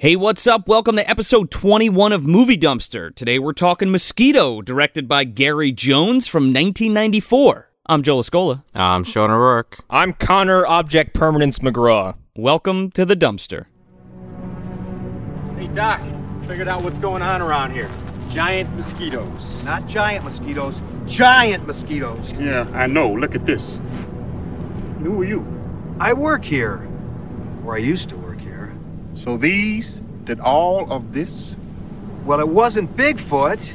Hey, what's up? Welcome to episode 21 of Movie Dumpster. Today we're talking Mosquito, directed by Gary Jones from 1994. I'm Joe Lascola. I'm Sean O'Rourke. I'm Connor Object Permanence McGraw. Welcome to the dumpster. Hey, Doc, figured out what's going on around here. Giant mosquitoes. Not giant mosquitoes, giant mosquitoes. Yeah, I know. Look at this. Who are you? I work here. Or I used to work here. So these did all of this? Well, it wasn't Bigfoot.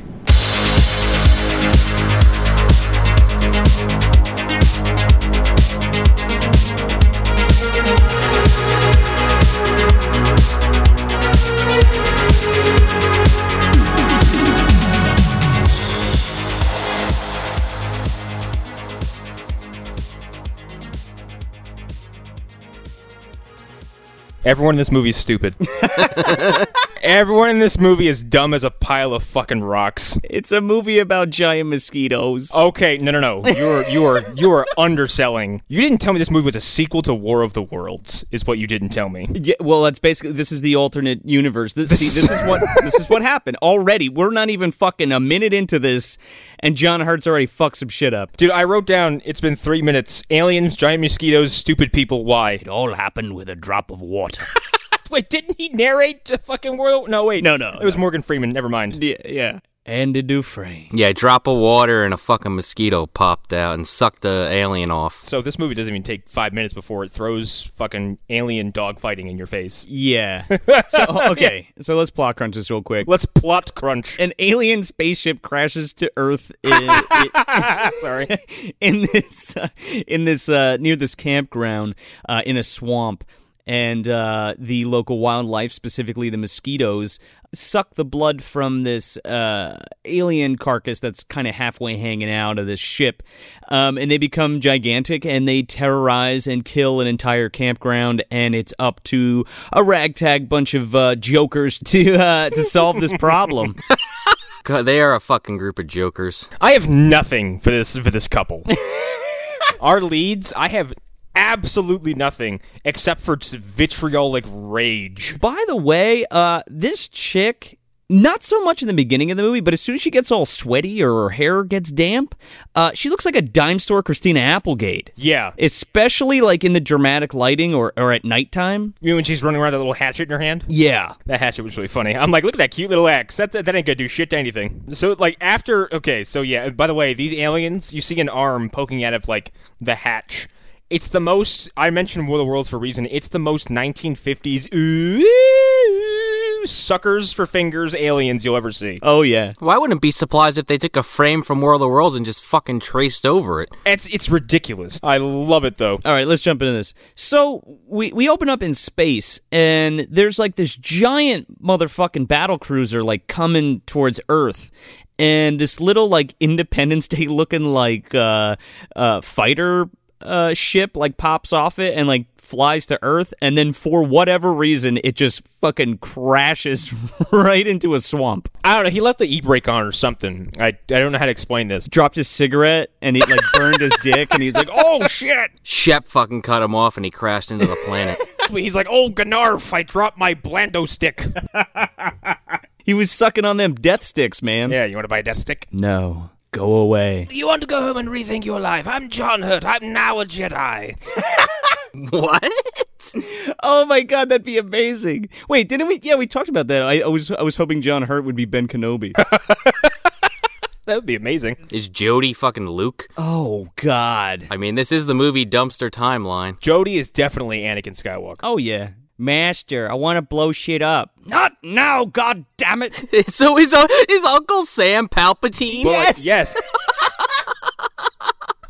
Everyone in this movie is stupid. Everyone in this movie is dumb as a pile of fucking rocks. It's a movie about giant mosquitoes. Okay, no, no, no. You are you are you are underselling. You didn't tell me this movie was a sequel to War of the Worlds. Is what you didn't tell me. Yeah, well, that's basically this is the alternate universe. This, see, this is what this is what happened already. We're not even fucking a minute into this, and John Hart's already fucked some shit up. Dude, I wrote down. It's been three minutes. Aliens, giant mosquitoes, stupid people. Why? It all happened with a drop of water. Wait, didn't he narrate the fucking world? No, wait. No, no, It was no. Morgan Freeman. Never mind. yeah, yeah. Andy Dufresne. Yeah, a drop of water and a fucking mosquito popped out and sucked the alien off. So this movie doesn't even take five minutes before it throws fucking alien dogfighting in your face. Yeah. So okay, so let's plot crunch this real quick. Let's plot crunch. An alien spaceship crashes to Earth in, in, Sorry. in this uh, in this uh, near this campground uh, in a swamp, and uh, the local wildlife, specifically the mosquitoes, suck the blood from this uh, alien carcass that's kind of halfway hanging out of this ship, um, and they become gigantic and they terrorize and kill an entire campground. And it's up to a ragtag bunch of uh, jokers to uh, to solve this problem. God, they are a fucking group of jokers. I have nothing for this for this couple. Our leads, I have absolutely nothing except for vitriolic rage. By the way, uh, this chick, not so much in the beginning of the movie, but as soon as she gets all sweaty or her hair gets damp, uh, she looks like a dime store Christina Applegate. Yeah. Especially like in the dramatic lighting or, or at nighttime. You mean when she's running around with that little hatchet in her hand? Yeah. That hatchet was really funny. I'm like, look at that cute little axe. That, that, that ain't gonna do shit to anything. So, like, after. Okay, so yeah, by the way, these aliens, you see an arm poking out of, like, the hatch. It's the most. I mentioned War of the Worlds for a reason. It's the most 1950s ooh, suckers for fingers aliens you'll ever see. Oh, yeah. Well, I wouldn't be surprised if they took a frame from War of the Worlds and just fucking traced over it. It's it's ridiculous. I love it though. All right, let's jump into this. So we we open up in space, and there's like this giant motherfucking battle cruiser like coming towards Earth, and this little like Independence Day looking like uh, uh, fighter uh, ship like pops off it and like flies to Earth, and then for whatever reason, it just fucking crashes right into a swamp. I don't know. He left the e brake on or something. I I don't know how to explain this. Dropped his cigarette, and he like burned his dick, and he's like, "Oh shit!" Shep fucking cut him off and he crashed into the planet. He's like, "Oh, Gnarf, I dropped my Blando stick." He was sucking on them death sticks, man. yeah, you want to buy a death stick? No, go away. You want to go home and rethink your life? I'm John Hurt. I'm now a Jedi. what? Oh my god, that'd be amazing. Wait, didn't we? Yeah, we talked about that. I, I was I was hoping John Hurt would be Ben Kenobi. That would be amazing. Is Jody fucking Luke? oh god. I mean, this is the movie dumpster timeline. Jody is definitely Anakin Skywalker. Oh yeah, Master. I want to blow shit up. Not now, god damn it. So is, uh, is Uncle Sam Palpatine? But, like, yes.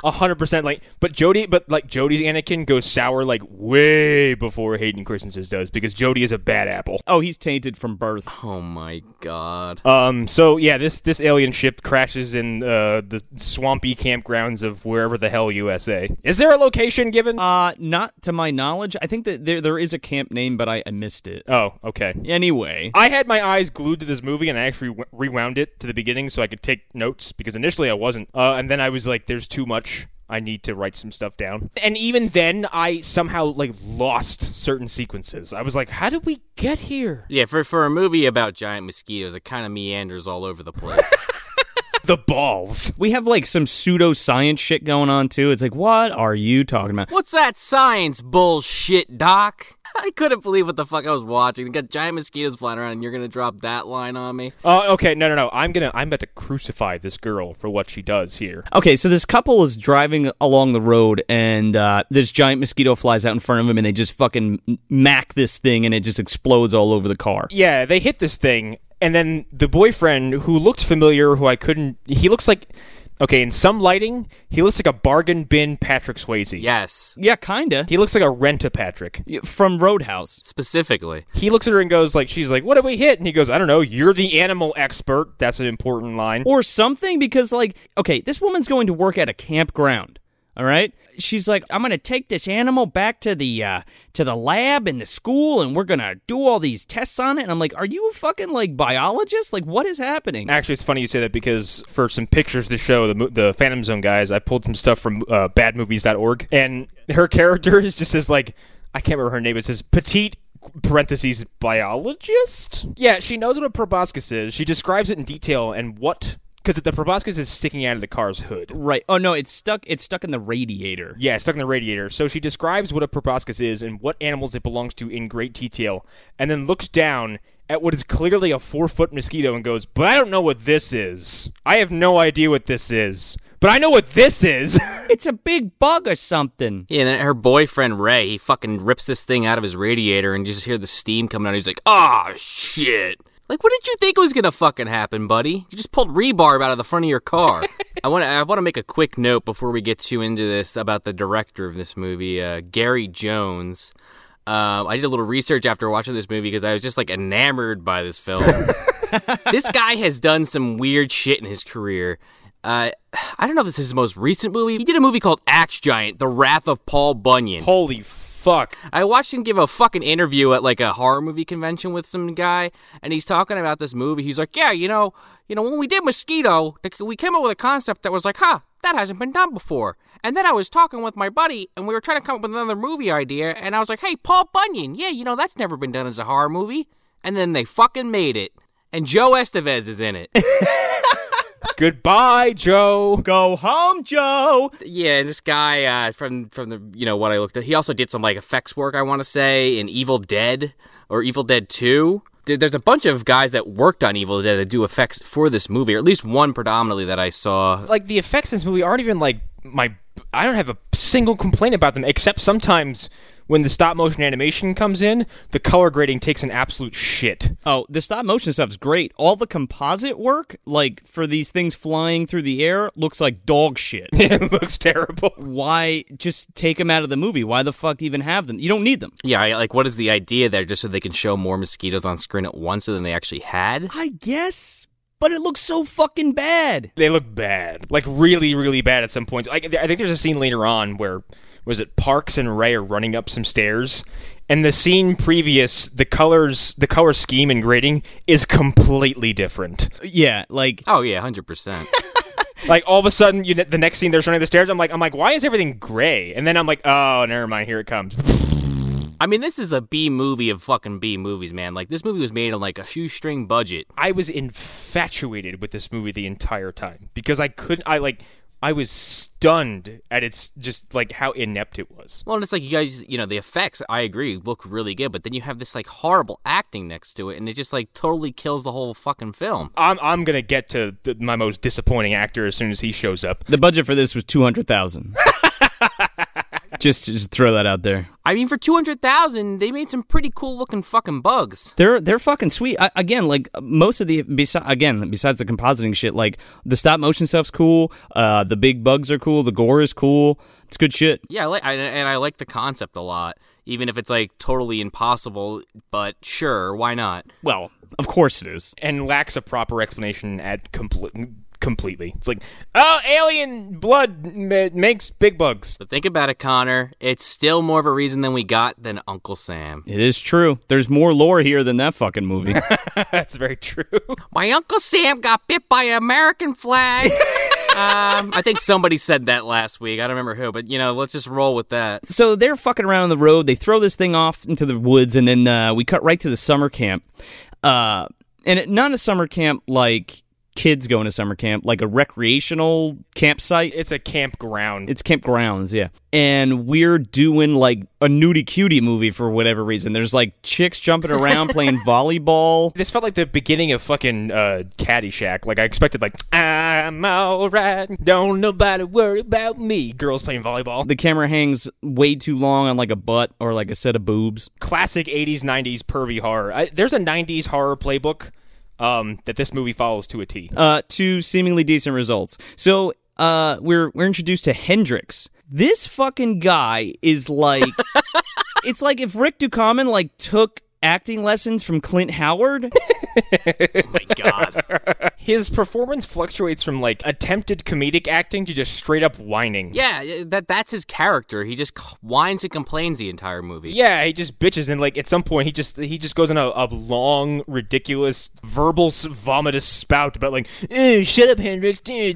A hundred percent, like, but Jody, but like Jody's Anakin goes sour like way before Hayden Christensen's does because Jody is a bad apple. Oh, he's tainted from birth. Oh my god. Um, so yeah, this this alien ship crashes in uh, the swampy campgrounds of wherever the hell USA. Is there a location given? Uh, not to my knowledge. I think that there there is a camp name, but I, I missed it. oh, okay. Anyway, I had my eyes glued to this movie, and I actually w- rewound it to the beginning so I could take notes because initially I wasn't. Uh, and then I was like, "There's too much. I need to write some stuff down. And even then, I somehow like lost certain sequences. I was like, how did we get here? Yeah, for for a movie about giant mosquitoes, it kind of meanders all over the place. The balls. We have like some pseudoscience shit going on too. It's like, what are you talking about? What's that science bullshit, Doc? I couldn't believe what the fuck I was watching. They got giant mosquitoes flying around, and you're gonna drop that line on me. Oh, okay. No, no, no. I'm gonna. I'm about to crucify this girl for what she does here. Okay, so this couple is driving along the road, and uh, this giant mosquito flies out in front of them, and they just fucking mac this thing, and it just explodes all over the car. Yeah, they hit this thing, and then the boyfriend, who looked familiar, who I couldn't. He looks like. Okay, in some lighting, he looks like a bargain bin Patrick Swayze. Yes, Yeah, kinda. He looks like a rent a Patrick. From Roadhouse. specifically. He looks at her and goes like, she's like, "What did we hit?" And he goes, "I don't know. You're the animal expert." That's an important line. or something because like okay this woman's going to work at a campground all right she's like i'm gonna take this animal back to the uh to the lab in the school and we're gonna do all these tests on it and i'm like are you a fucking like biologist like what is happening Actually, it's funny you say that because for some pictures to show the the Phantom Zone guys, I pulled some stuff from uh, BadMovies.org, and her character is just as like I can't remember her name. It says petite parentheses biologist. Yeah, she knows what a proboscis is. She describes it in detail and what because the proboscis is sticking out of the car's hood. right oh no it's stuck it's stuck in the radiator Yeah, stuck in the radiator. So she describes what a proboscis is and what animals it belongs to in great detail, and then looks down at what is clearly a four foot mosquito and goes, But I don't know what this is. I have no idea what this is. But I know what this is. it's a big bug or something Yeah, and then her boyfriend Ray, he fucking rips this thing out of his radiator, and you just hear the steam coming out. He's like, "Ah, shit." Like, what did you think was gonna fucking happen, buddy? You just pulled rebarb out of the front of your car. I want to. I want to make a quick note before we get too into this about the director of this movie, uh, Gary Jones. Um, I did a little research after watching this movie because I was just like enamored by this film. this guy has done some weird shit in his career. Uh, I don't know if this is his most recent movie. He did a movie called Axe Giant: The Wrath of Paul Bunyan. Holy fuck. I watched him give a fucking interview at like a horror movie convention with some guy, and he's talking about this movie. He's like, "Yeah, you know, you know, when we did Mosquito, we came up with a concept that was like, huh, that hasn't been done before." And then I was talking with my buddy, and we were trying to come up with another movie idea, and I was like, "Hey, Paul Bunyan, yeah, you know, that's never been done as a horror movie." And then they fucking made it, and Joe Estevez is in it. Goodbye, Joe. go home joe Yeah, and this guy uh, from from the you know what I looked at, he also did some like effects work. I want to say in Evil Dead or Evil Dead Two. There's a bunch of guys that worked on Evil Dead that do effects for this movie, or at least one predominantly that I saw. Like the effects in this movie aren't even like my I don't have a single complaint about them except sometimes when the stop motion animation comes in, the color grading takes an absolute shit. Oh, the stop motion stuff's great. All the composite work, like for these things flying through the air, looks like dog shit. it looks terrible. Why just take them out of the movie? Why the fuck even have them? You don't need them. Yeah, I, like what is the idea there? Just so they can show more mosquitoes on screen at once than they actually had. I guess, but it looks so fucking bad. They look bad, like really, really bad at some points. Like I think there's a scene later on where was it Parks and Ray are running up some stairs, and the scene previous, the colors, the color scheme and grading is completely different. Yeah, like Oh yeah, hundred percent. Like all of a sudden, you the next scene they're running up the stairs. I'm like, I'm like, why is everything gray? And then I'm like, oh, never mind, here it comes. I mean, this is a B movie of fucking B movies, man. Like this movie was made on like a shoestring budget. I was infatuated with this movie the entire time because I couldn't. I like. I was stunned at its just like how inept it was. Well, and it's like you guys, you know, the effects, I agree, look really good, but then you have this like horrible acting next to it, and it just like totally kills the whole fucking film. I'm I'm gonna get to the, my most disappointing actor as soon as he shows up. the budget for this was two hundred thousand. just just throw that out there. I mean, for 200000 they made some pretty cool looking fucking bugs. They're they're fucking sweet. I, again, like most of the besi- again besides the compositing shit, like the stop motion stuff's cool. Uh, the big bugs are cool. The gore is cool. It's good shit. Yeah, I like, I, and I like the concept a lot, even if it's like totally impossible, but sure, why not? Well, of course it is. and lacks a proper explanation at complete completely. It's like, oh, alien blood ma- makes big bugs. But think about it, Connor. It's still more of a reason than we got than Uncle Sam. It is true. There's more lore here than that fucking movie. That's very true. My Uncle Sam got bit by an American flag. Um, I think somebody said that last week. I don't remember who, but you know, let's just roll with that. so they're fucking around on the road. They throw this thing off into the woods, and then uh, we cut right to the summer camp. Uh, and it, not a summer camp like kids going to summer camp, like a recreational campsite. It's a campground. It's campgrounds, yeah. And we're doing like a nudie cutie movie for whatever reason. There's like chicks jumping around playing volleyball. this felt like the beginning of fucking uh, Caddyshack. Like I expected, like I'm alright, don't nobody worry about me. Girls playing volleyball. The camera hangs way too long on like a butt or like a set of boobs. Classic '80s, '90s pervy horror. I, there's a '90s horror playbook um, that this movie follows to a T. uh, to seemingly decent results. So uh, we're we're introduced to Hendrix. This fucking guy is like, it's like if Rick Ducommun like took acting lessons from Clint Howard. My God. His performance fluctuates from like attempted comedic acting to just straight up whining. yeah, that that's his character. He just whines and complains the entire movie. Yeah, he just bitches, and like at some point, he just he just goes on a, a long, ridiculous, verbal, vomitous spout about like, "Eh, "Shut up, Hendrix! Eh,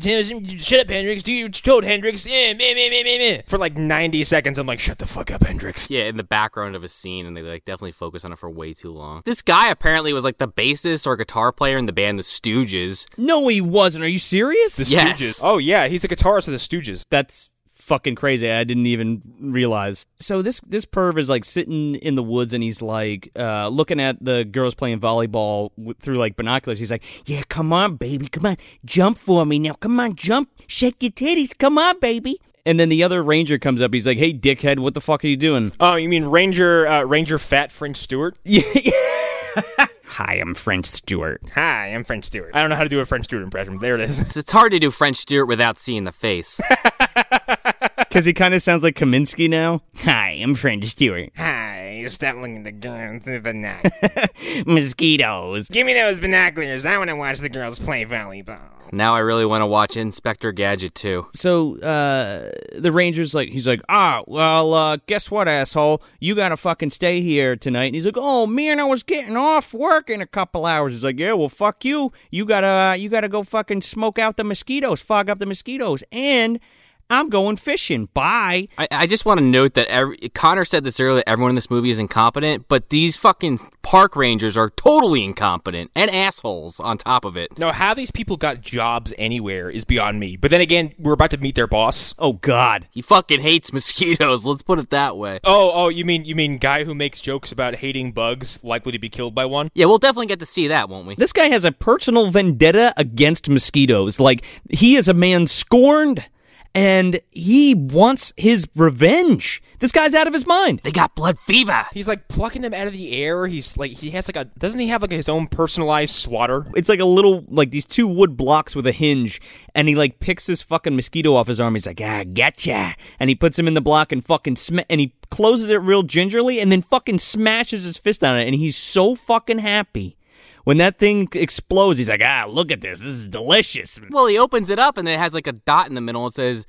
Shut up, Hendrix! Do you told Hendrix?" Eh, meh, meh, meh, meh, meh." For like ninety seconds, I'm like, "Shut the fuck up, Hendrix!" Yeah, in the background of a scene, and they like definitely focus on it for way too long. This guy apparently was like the bassist or guitar player in the band The Stooges. No, he wasn't. Are you serious? Yes. Stooges. Oh yeah, he's the guitarist of the Stooges. That's fucking crazy. I didn't even realize. So this this perv is like sitting in the woods and he's like uh, looking at the girls playing volleyball w- through like binoculars. He's like, "Yeah, come on, baby, come on, jump for me now. Come on, jump, shake your titties. Come on, baby." And then the other ranger comes up. He's like, "Hey, dickhead, what the fuck are you doing?" Oh, you mean Ranger uh, Ranger Fat French Stewart? Yeah. Hi, I'm French Stewart. Hi, I'm French Stewart. I don't know how to do a French Stewart impression. but There it is. It's, it's hard to do French Stewart without seeing the face. Because he kind of sounds like Kaminsky now. Hi, I'm French Stewart. Hi, stop looking at the girls through the night. Mosquitoes. Give me those binoculars. I want to watch the girls play volleyball. Now I really want to watch Inspector Gadget too. So uh, the ranger's like, he's like, ah, well, uh, guess what, asshole? You gotta fucking stay here tonight. And he's like, oh man, I was getting off work in a couple hours. He's like, yeah, well, fuck you. You gotta, you gotta go fucking smoke out the mosquitoes, fog up the mosquitoes, and I'm going fishing. Bye. I, I just want to note that every, Connor said this earlier. Everyone in this movie is incompetent, but these fucking park rangers are totally incompetent and assholes. On top of it, now how these people got jobs anywhere is beyond me. But then again, we're about to meet their boss. Oh God. he fucking hates mosquitoes. Let's put it that way. Oh, oh, you mean you mean guy who makes jokes about hating bugs likely to be killed by one? Yeah, we'll definitely get to see that, won't we? This guy has a personal vendetta against mosquitoes. Like he is a man scorned, and he wants his revenge. This guy's out of his mind. They got blood fever. He's like plucking them out of the air. He's like he has like a doesn't he have like his own personalized swatter? It's like a little like these two wood blocks with a hinge, and he like picks this fucking mosquito off his arm. He's like, ah, getcha, and he puts him in the block and fucking sm- and he closes it real gingerly, and then fucking smashes his fist on it, and he's so fucking happy. When that thing explodes, he's like, ah, look at this. This is delicious. Well, he opens it up and it has like a dot in the middle. It says,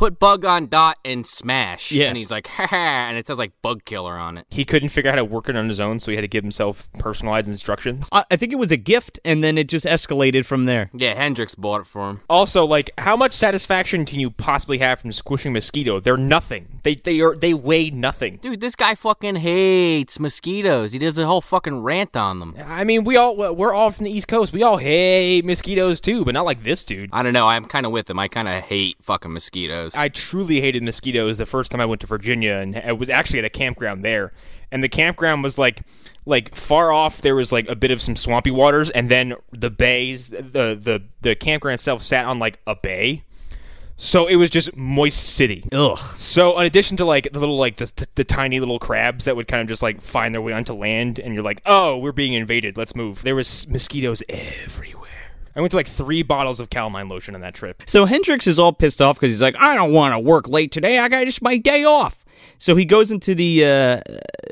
"Put bug on dot and smash." Yeah. And he's like, "Ha ha," and it says like bug killer on it. He couldn't figure out how to work it on his own, so he had to give himself personalized instructions. I I think it was a gift, and then it just escalated from there. Yeah, Hendrix bought it for him. Also, like, how much satisfaction can you possibly have from squishing mosquito? They're nothing. They they are they weigh nothing. Dude, this guy fucking hates mosquitoes. He does a whole fucking rant on them. I mean, we all we're all from the East Coast. We all hate mosquitoes too, but not like this dude. I don't know. I'm kind of with him. I kind of hate fucking mosquitoes. I truly hated mosquitoes the first time I went to Virginia, and I was actually at a campground there. And the campground was like, like far off. There was like a bit of some swampy waters, and then the bays. The the the campground itself sat on like a bay, so it was just moist city. Ugh. So in addition to like the little like the, the, the tiny little crabs that would kind of just like find their way onto land, and you're like, oh, we're being invaded. Let's move. There was mosquitoes everywhere. I went to like three bottles of calamine lotion on that trip. So Hendrix is all pissed off because he's like, I don't want to work late today. I got just my day off. So he goes into the uh,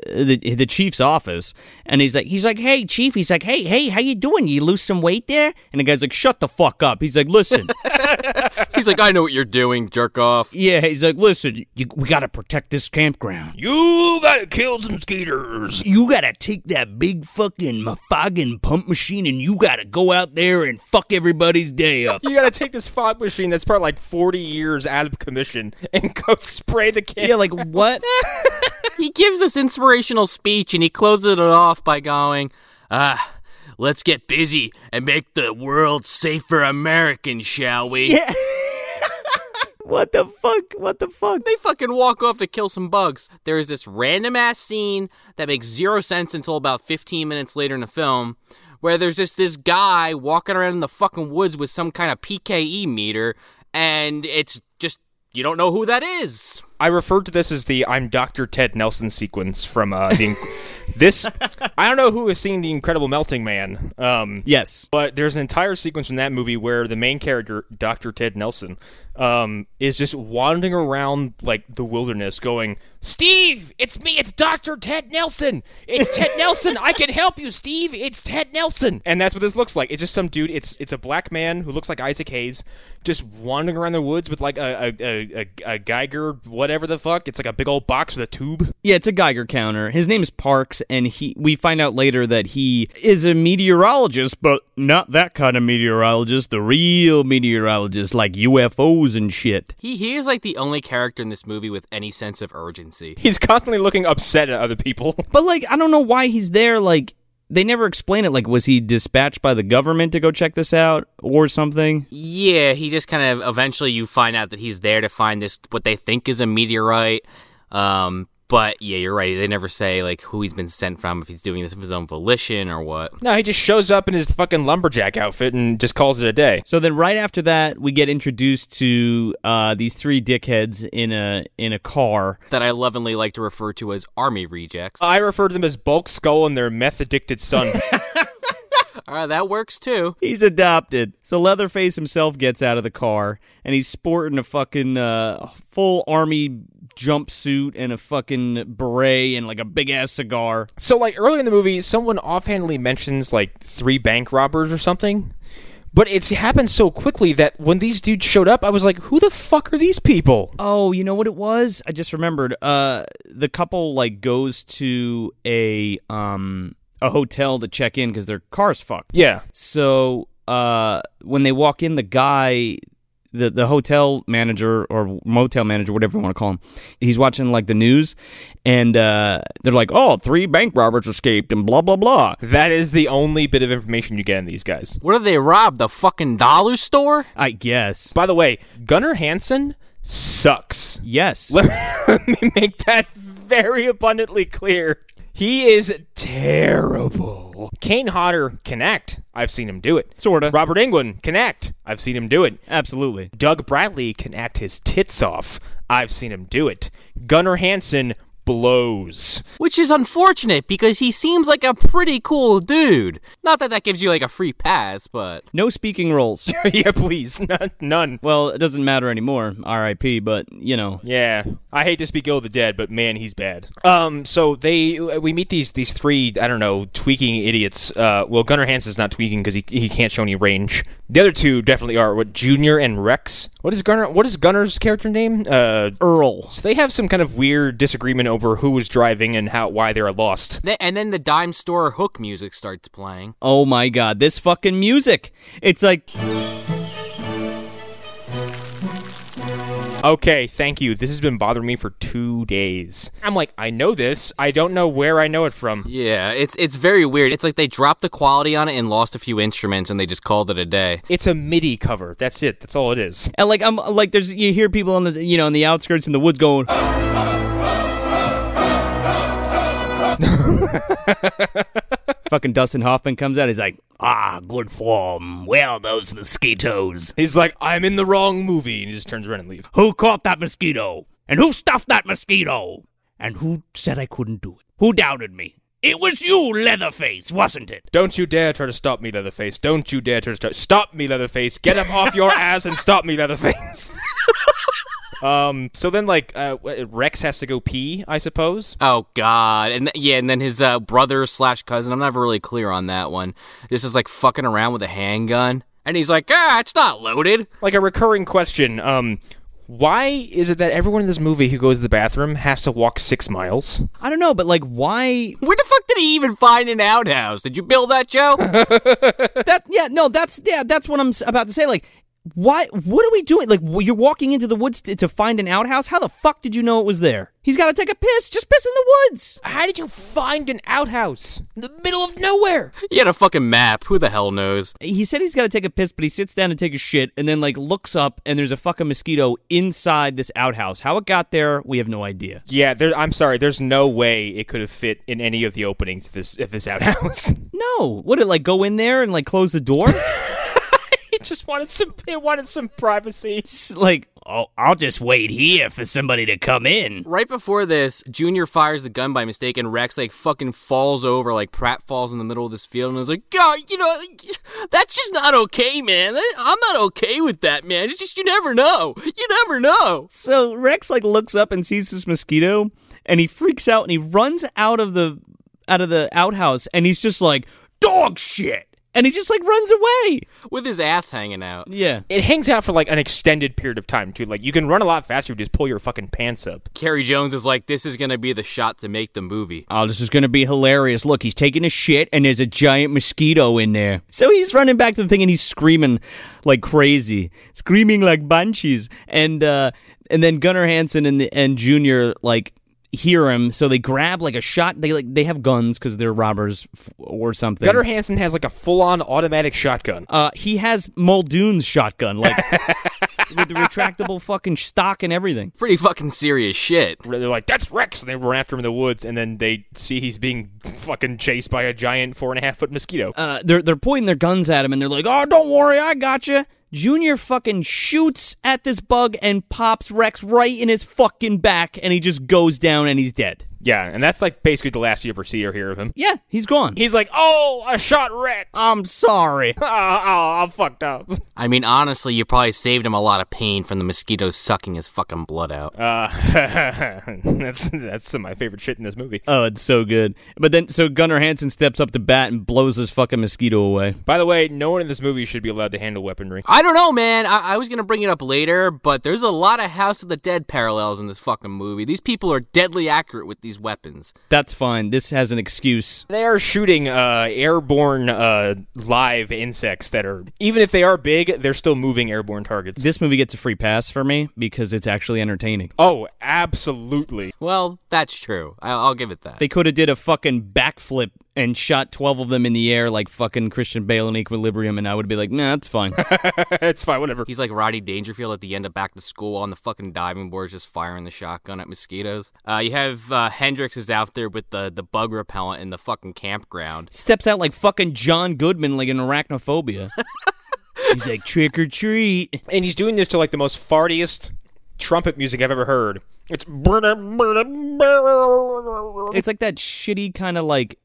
the the chief's office and he's like, he's like, hey chief, he's like, hey hey, how you doing? You lose some weight there? And the guy's like, shut the fuck up. He's like, listen, He's like, I know what you're doing, jerk off. Yeah, he's like, listen, you, we gotta protect this campground. You gotta kill some skeeters. You gotta take that big fucking Mafagan pump machine and you gotta go out there and fuck everybody's day up. You gotta take this fog machine that's probably like 40 years out of commission and go spray the camp. yeah, like what? He gives this inspirational speech and he closes it off by going, Ah, let's get busy and make the world safer Americans, shall we? Yeah. what the fuck? What the fuck? They fucking walk off to kill some bugs. There is this random ass scene that makes zero sense until about 15 minutes later in the film, where there's just this guy walking around in the fucking woods with some kind of PKE meter, and it's you don't know who that is. I referred to this as the "I'm Dr. Ted Nelson" sequence from uh, the. this I don't know who has seen the Incredible Melting Man. Um, Yes. But there's an entire sequence from that movie where the main character, Dr. Ted Nelson, um, is just wandering around like the wilderness going, Steve, it's me, it's Dr. Ted Nelson. It's Ted Nelson. I can help you, Steve. It's Ted Nelson. And that's what this looks like. It's just some dude, it's it's a black man who looks like Isaac Hayes, just wandering around the woods with like a a, a, a, a Geiger, whatever the fuck. It's like a big old box with a tube. Yeah, it's a Geiger counter. His name is Parks, and he we find out later that he is a meteorologist, but not that kind of meteorologist, the real meteorologist, like UFOs and shit. He, he is like the only character in this movie with any sense of urgency. He's constantly looking upset at other people. But like, I don't know why he's there. Like, they never explain it. Like, was he dispatched by the government to go check this out or something? Yeah, he just kind of eventually you find out that he's there to find this what they think is a meteorite. Um, but yeah, you're right. They never say like who he's been sent from, if he's doing this of his own volition or what. No, he just shows up in his fucking lumberjack outfit and just calls it a day. So then, right after that, we get introduced to uh, these three dickheads in a in a car. That I lovingly like to refer to as army rejects. I refer to them as Bulk Skull and their meth addicted son. All right, that works too. He's adopted. So Leatherface himself gets out of the car, and he's sporting a fucking uh, full army jumpsuit and a fucking beret and like a big ass cigar. so, like early in the movie, someone offhandedly mentions like three bank robbers or something. But it's happened so quickly that when these dudes showed up, I was like, "Who the fuck are these people?" Oh, you know what it was? I just remembered. Uh, the couple like goes to a um a hotel to check in because their car's fucked. Yeah, So uh, when they walk in, the guy, the the hotel manager or motel manager, whatever you want to call him, he's watching like the news, and uh, they're like, "Oh, three bank robbers escaped," and blah blah blah. that is the only bit of information you get in these guys. What did they rob? The fucking dollar store? I guess. By the way, Gunnar Hansen sucks. Yes. Let me make that very abundantly clear. He is terrible. Kane Hodder connect. I've seen him do it. Sorta. Robert Englund connect. I've seen him do it. Absolutely. Doug Bradley can act his tits off. I've seen him do it. Gunnar Hansen blows. Which is unfortunate because he seems like a pretty cool dude. Not that that gives you like a free pass, but No speaking roles. yeah, please. None. None. well, it doesn't matter anymore. R.I.P. But you know. Yeah, I hate to speak ill of the dead, but man, he's bad. Um, so they we meet these these three I don't know tweaking idiots. Uh, well, Gunnar Hansen's not tweaking because he he can't show any range. The other two definitely are. What Junior and Rex? What is Gunnar? What is Gunnar's character name? Uh, Earl. so they have some kind of weird disagreement over who was driving and how why they are lost. And then the dime store hook music starts playing. Oh my god, this fucking music. It's like Okay, thank you. This has been bothering me for two days. I'm like, I know this. I don't know where I know it from. Yeah, it's it's very weird. It's like they dropped the quality on it and lost a few instruments and they just called it a day. It's a MIDI cover. That's it. That's all it is. and like I'm like there's you hear people on the you know on the outskirts in the woods going Fucking Dustin Hoffman comes out. He's like, "Ah, good form. Where are those mosquitoes? He's like, I'm in the wrong movie, and he just turns around and leaves. Who caught that mosquito? And who stuffed that mosquito? And who said I couldn't do it? Who doubted me? It was you, Leatherface, wasn't it? Don't you dare try to stop me, Leatherface. Don't you dare try to stop. Stop me, Leatherface. Get up off your ass and stop me, Leatherface. um. So then, like, uh, Rex has to go pee, I suppose. Oh God, and th- yeah, and then his uh, brother slash cousin. I'm never really clear on that one. This is like fucking around with a handgun, And he's like, ah, it's not loaded. Like a recurring question. Um, why is it that everyone in this movie who goes to the bathroom has to walk six miles? I don't know, but like, why? Where the fuck did he even find an outhouse? Did you build that, Joe? That yeah, no, that's yeah, that's what I'm about to say. Like, why? What are we doing? Like, you're walking into the woods to, to find an outhouse. How the fuck did you know it was there? He's got to take a piss. Just piss in the woods. How did you find an outhouse in the middle of nowhere? he had a fucking map. Who the hell knows? He said he's got to take a piss, but he sits down to take a shit, and then like looks up, and there's a fucking mosquito inside this outhouse. How it got there, we have no idea. Yeah, there, I'm sorry. There's no way it could have fit in any of the openings of this, of this outhouse. No, would it like go in there and like close the door? it just wanted some. It wanted some privacy. It's like, oh, I'll just wait here for somebody to come in. Right before this, Junior fires the gun by mistake, and Rex like fucking falls over, like Pratt falls in the middle of this field, and is like, God, you know, that's just not okay, man. I'm not okay with that, man. It's just you never know. You never know. So Rex like looks up and sees this mosquito, and he freaks out and he runs out of the out of the outhouse, and he's just like dog shit, and he just like runs away. With his ass hanging out. Yeah. It hangs out for like an extended period of time too. Like you can run a lot faster if you just pull your fucking pants up. Gary Jones is like, this is gonna be the shot to make the movie. Oh, this is gonna be hilarious. Look, he's taking a shit and there's a giant mosquito in there. So he's running back to the thing and he's screaming like crazy. Screaming like banshees. And uh and then Gunnar Hansen and the, and Junior like hear him, so they grab like a shot. They like they have guns because they're robbers f- or something. Gunnar Hansen has like a full-on automatic shotgun. uh, he has Muldoon's shotgun, like with the retractable fucking stock and everything. Pretty fucking serious shit. They're like, "That's Rex!" And they run after him in the woods, and then they see he's being fucking chased by a giant four and a half foot mosquito. Uh, they're they're pointing their guns at him, and they're like, "Oh, don't worry, I got you." Junior fucking shoots at this bug and pops Rex right in his fucking back, and he just goes down and he's dead. Yeah, and that's like basically the last you ever see or hear of him. Yeah, he's gone. He's like, "Oh, I shot Rex. I'm sorry. oh, oh, I'm fucked up." I mean, honestly, you probably saved him a lot of pain from the mosquitoes sucking his fucking blood out. Uh, that's that's some of my favorite shit in this movie. Oh, it's so good. But then, so Gunnar Hansen steps up to bat and blows this fucking mosquito away. By the way, no one in this movie should be allowed to handle weaponry. I don't know, man. I, I was gonna bring it up later, but there's a lot of House of the Dead parallels in this fucking movie. These people are deadly accurate with these weapons. That's fine. This has an excuse. They are shooting uh, airborne uh, live insects that are, even if they are big, they're still moving airborne targets. This movie gets a free pass for me because it's actually entertaining. oh, absolutely. Well, that's true. I, I'll give it that. They could have did a fucking backflip and shot 12 of them in the air like fucking Christian Bale in Equilibrium, and I would be like, nah, that's fine. it's fine, whatever. He's like Rodney Dangerfield at the end of Back to School on the fucking diving boards, just firing the shotgun at mosquitoes. Uh, you have uh, Hendrix is out there with the the bug repellent in the fucking campground. Steps out like fucking John Goodman, like in Arachnophobia. He's like, trick or treat. And he's doing this to like the most fartiest trumpet music I've ever heard. It's It's like that shitty kind of like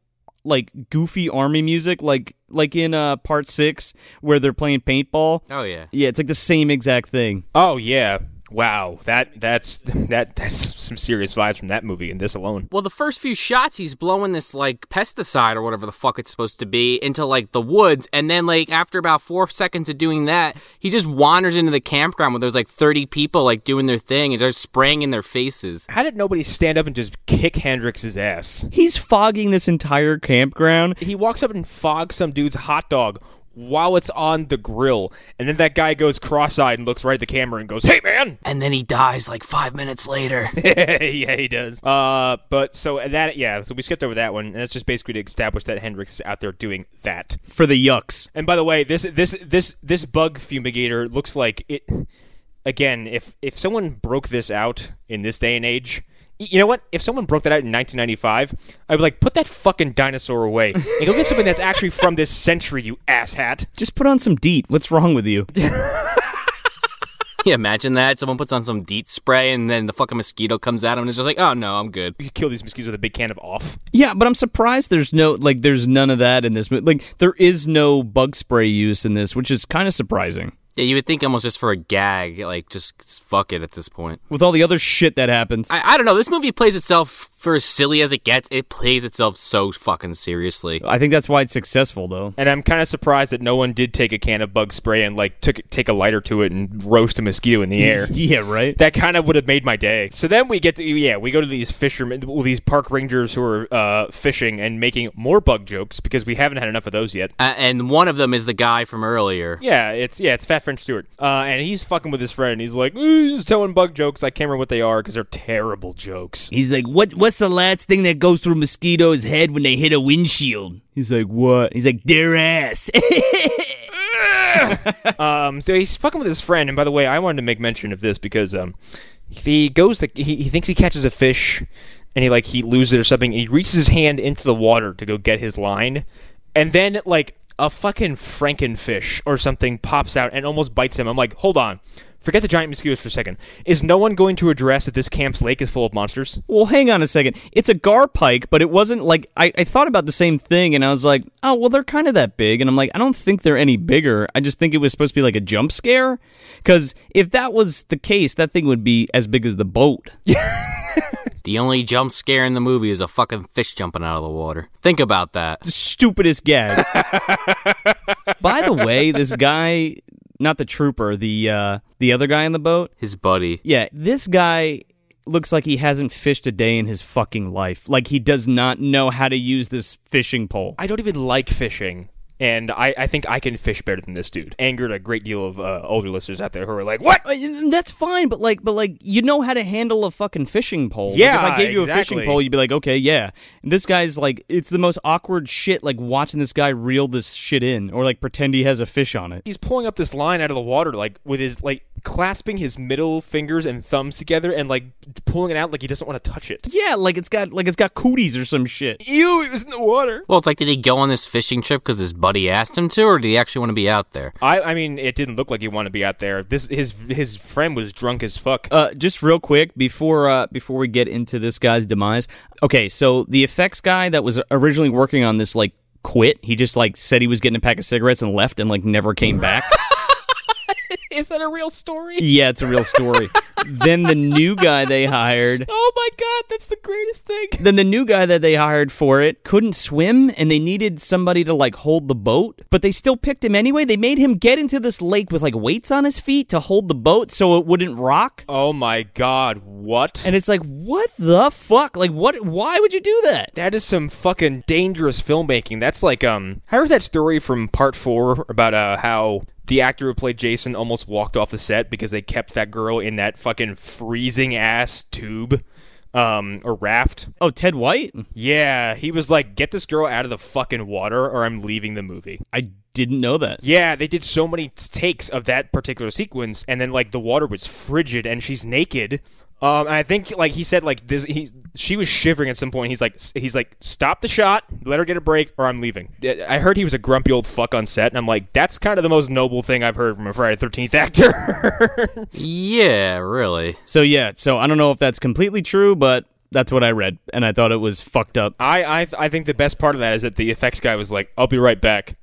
like goofy army music like like in uh part 6 where they're playing paintball. Oh yeah. Yeah, it's like the same exact thing. oh yeah, wow. That that's that that's some serious vibes from that movie and this alone. Well, the first few shots, he's blowing this like pesticide or whatever the fuck it's supposed to be into like the woods, and then like after about four seconds of doing that, he just wanders into the campground where there's like 30 people like doing their thing and just spraying in their faces. How did nobody stand up and just kick Hendrix's ass? He's fogging this entire campground. He walks up and fogs some dude's hot dog while it's on the grill, and then that guy goes cross-eyed and looks right at the camera and goes, "Hey, man!" And then he dies like five minutes later. yeah, he does. Uh, but so that yeah, so we skipped over that one, and it's just basically to establish that Hendrix is out there doing that. for the yucks. And by the way, this this this this bug fumigator looks like it. Again, if if someone broke this out in this day and age. Y- You know what? If someone broke that out in 1995, I'd be like, put that fucking dinosaur away and go get something that's actually from this century, you asshat. Just put on some DEET. What's wrong with you? yeah, imagine that. Someone puts on some DEET spray and then the fucking mosquito comes at him and it's just like, oh no, I'm good. You kill these mosquitoes with a big can of off. Yeah, but I'm surprised there's no like there's none of that in this movie. Like there is no bug spray use in this, which is kind of surprising. Yeah, you would think almost just for a gag, like just fuck it at this point. With all the other shit that happens. I, I don't know. This movie plays itself for as silly as it gets, it plays itself so fucking seriously. I think that's why it's successful, though. And I'm kind of surprised that no one did take a can of bug spray and like took take a lighter to it and roast a mosquito in the air. yeah, right. That kind of would have made my day. So then we get to yeah, we go to these fishermen, well, these park rangers who are uh, fishing and making more bug jokes because we haven't had enough of those yet. Uh, and one of them is the guy from earlier. Yeah, it's yeah, it's Fat French Stewart, uh, and he's fucking with his friend. He's like, "Ooh, he's telling bug jokes. I can't remember what they are because they're terrible jokes. He's like, "What? What's the last thing that goes through mosquito's head when they hit a windshield?" He's like, "What?" He's like, "Their ass." Um, so he's fucking with his friend. And by the way, I wanted to make mention of this because um, he goes, to, he, he thinks he catches a fish, and he like he loses it or something. He reaches his hand into the water to go get his line, and then like a fucking frankenfish or something pops out and almost bites him. I'm like, hold on. Forget the giant mosquitoes for a second. Is no one going to address that this camp's lake is full of monsters? well, hang on a second. It's a gar pike, but it wasn't like I, I thought about the same thing, and I was like, "Oh, well, they're kind of that big," and I'm like, I don't think they're any bigger. I just think it was supposed to be like a jump scare, because if that was the case, that thing would be as big as the boat. The only jump scare in the movie is a fucking fish jumping out of the water. Think about that. the stupidest gag. By the way, this guy, not the trooper, the uh, the other guy in the boat. His buddy. Yeah, this guy looks like he hasn't fished a day in his fucking life. Like he does not know how to use this fishing pole. I don't even like fishing. And I, I think I can fish better than this dude. Angered a great deal of uh, older listeners out there who are like, "What? Uh, That's fine, but like, but like, you know how to handle a fucking fishing pole. Like, Yeah, if I gave you a fishing pole, you'd be like, okay, yeah. And this guy's like, it's the most awkward shit. Like watching this guy reel this shit in, or like pretend he has a fish on it. He's pulling up this line out of the water, like with his like clasping his middle fingers and thumbs together, and like pulling it out like he doesn't want to touch it. Yeah, like it's got like it's got cooties or some shit. Ew! It was in the water. Well, it's like, did he go on this fishing trip because his buddy asked him to, or did he actually want to be out there? I, I mean, it didn't look like he wanted to be out there. This his his friend was drunk as fuck. Uh, just real quick before uh, before we get into this guy's demise. Okay, so the effects guy that was originally working on this like quit. He just like said he was getting a pack of cigarettes and left and like never came back. Is that a real story? yeah, it's a real story. then the new guy they hired. Oh my god, that's the greatest thing. Then the new guy that they hired for it couldn't swim and they needed somebody to like hold the boat, but they still picked him anyway. They made him get into this lake with like weights on his feet to hold the boat so it wouldn't rock. Oh my god, what? And it's like, what the fuck? Like, what? Why would you do that? That is some fucking dangerous filmmaking. That's like um I heard that story from part four about uh how the actor who played Jason almost walked off the set because they kept that girl in that fucking freezing ass tube. Um, or raft. Oh, Ted White? Yeah, he was like, get this girl out of the fucking water or I'm leaving the movie. I didn't know that. Yeah, they did so many takes of that particular sequence, and then like the water was frigid, and she's naked. Um, and I think like he said like this, he she was shivering at some point. He's like he's like stop the shot, let her get a break, or I'm leaving. I heard he was a grumpy old fuck on set, and I'm like that's kind of the most noble thing I've heard from a Friday Thirteenth actor. Yeah, really. So yeah, so I don't know if that's completely true, but that's what I read, and I thought it was fucked up. I I I think the best part of that is that the effects guy was like, I'll be right back.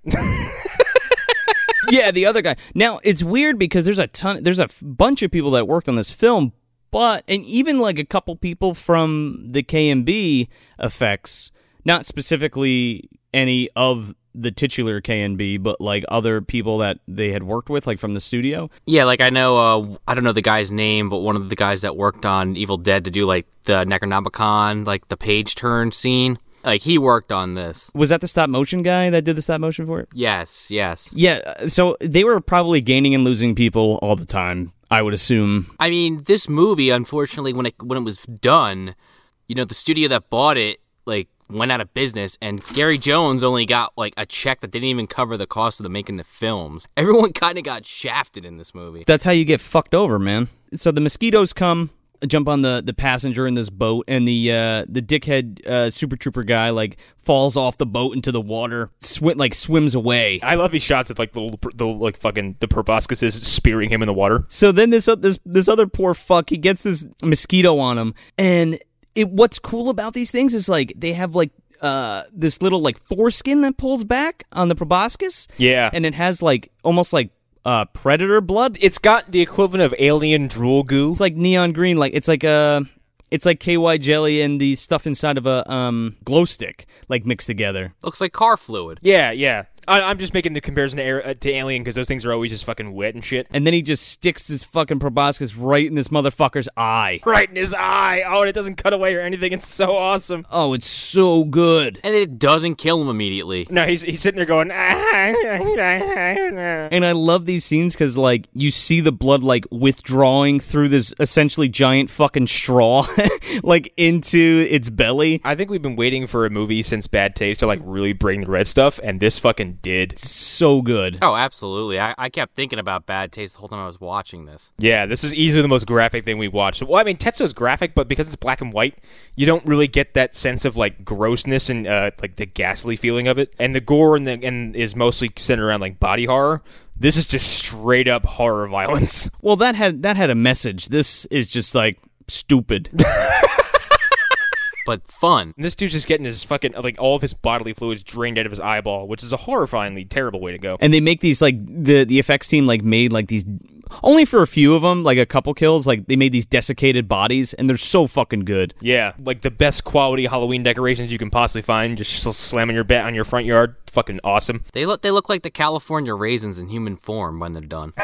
yeah, the other guy. Now it's weird because there's a ton, there's a f- bunch of people that worked on this film, but and even like a couple people from the KNB effects, not specifically any of the titular KNB, but like other people that they had worked with, like from the studio. Yeah, like I know, uh, I don't know the guy's name, but one of the guys that worked on Evil Dead to do like the Necronomicon, like the page turn scene, like he worked on this. Was that the stop motion guy that did the stop motion for it? Yes, yes. Yeah, so they were probably gaining and losing people all the time. I would assume. I mean, this movie, unfortunately, when it when it was done, you know, the studio that bought it like went out of business, and Gary Jones only got like a check that didn't even cover the cost of the making the films. Everyone kind of got shafted in this movie. That's how you get fucked over, man. So the mosquitoes come, jump on the, the passenger in this boat, and the uh, the dickhead uh, super trooper guy like falls off the boat into the water, swi like swims away. I love these shots of like the little- the like fucking the proboscises spearing him in the water. So then this this this other poor fuck, he gets this mosquito on him, and it what's cool about these things is like they have like uh this little like foreskin that pulls back on the proboscis, Yeah. and it has like almost like uh predator blood. it's got the equivalent of alien drool goo. It's like neon green, like it's like a It's like KY jelly and the stuff inside of a um, glow stick, like mixed together. Looks like car fluid. Yeah, yeah. I, I'm just making the comparison to, uh, to Alien because those things are always just fucking wet and shit. And then he just sticks his fucking proboscis right in this motherfucker's eye. Right in his eye. Oh, and it doesn't cut away or anything. It's so awesome. Oh, it's so good. And it doesn't kill him immediately. No, he's he's sitting there going. And I love these scenes because, like, you see the blood, like, withdrawing through this essentially giant fucking straw, like, into its belly. I think we've been waiting for a movie since Bad Taste to like really bring the red stuff, and this fucking did. So good. Oh, absolutely. I, I kept thinking about bad taste the whole time I was watching this. Yeah, this is easily the most graphic thing we watched. Well, I mean, Tetsuo's graphic, but because it's black and white, you don't really get that sense of like grossness and uh, like the ghastly feeling of it. And the gore and the and is mostly centered around like body horror. This is just straight up horror violence. Well, that had that had a message. This is just like stupid. But fun. And this dude's just getting his fucking like all of his bodily fluids drained out of his eyeball, which is a horrifyingly terrible way to go. and they make these like the the effects team like made like these only for a few of them, like a couple kills, like they made these desiccated bodies, and they're so fucking good. Yeah, like the best quality Halloween decorations you can possibly find, just slamming your bat on your front yard. Fucking awesome. They look they look like the California raisins in human form when they're done.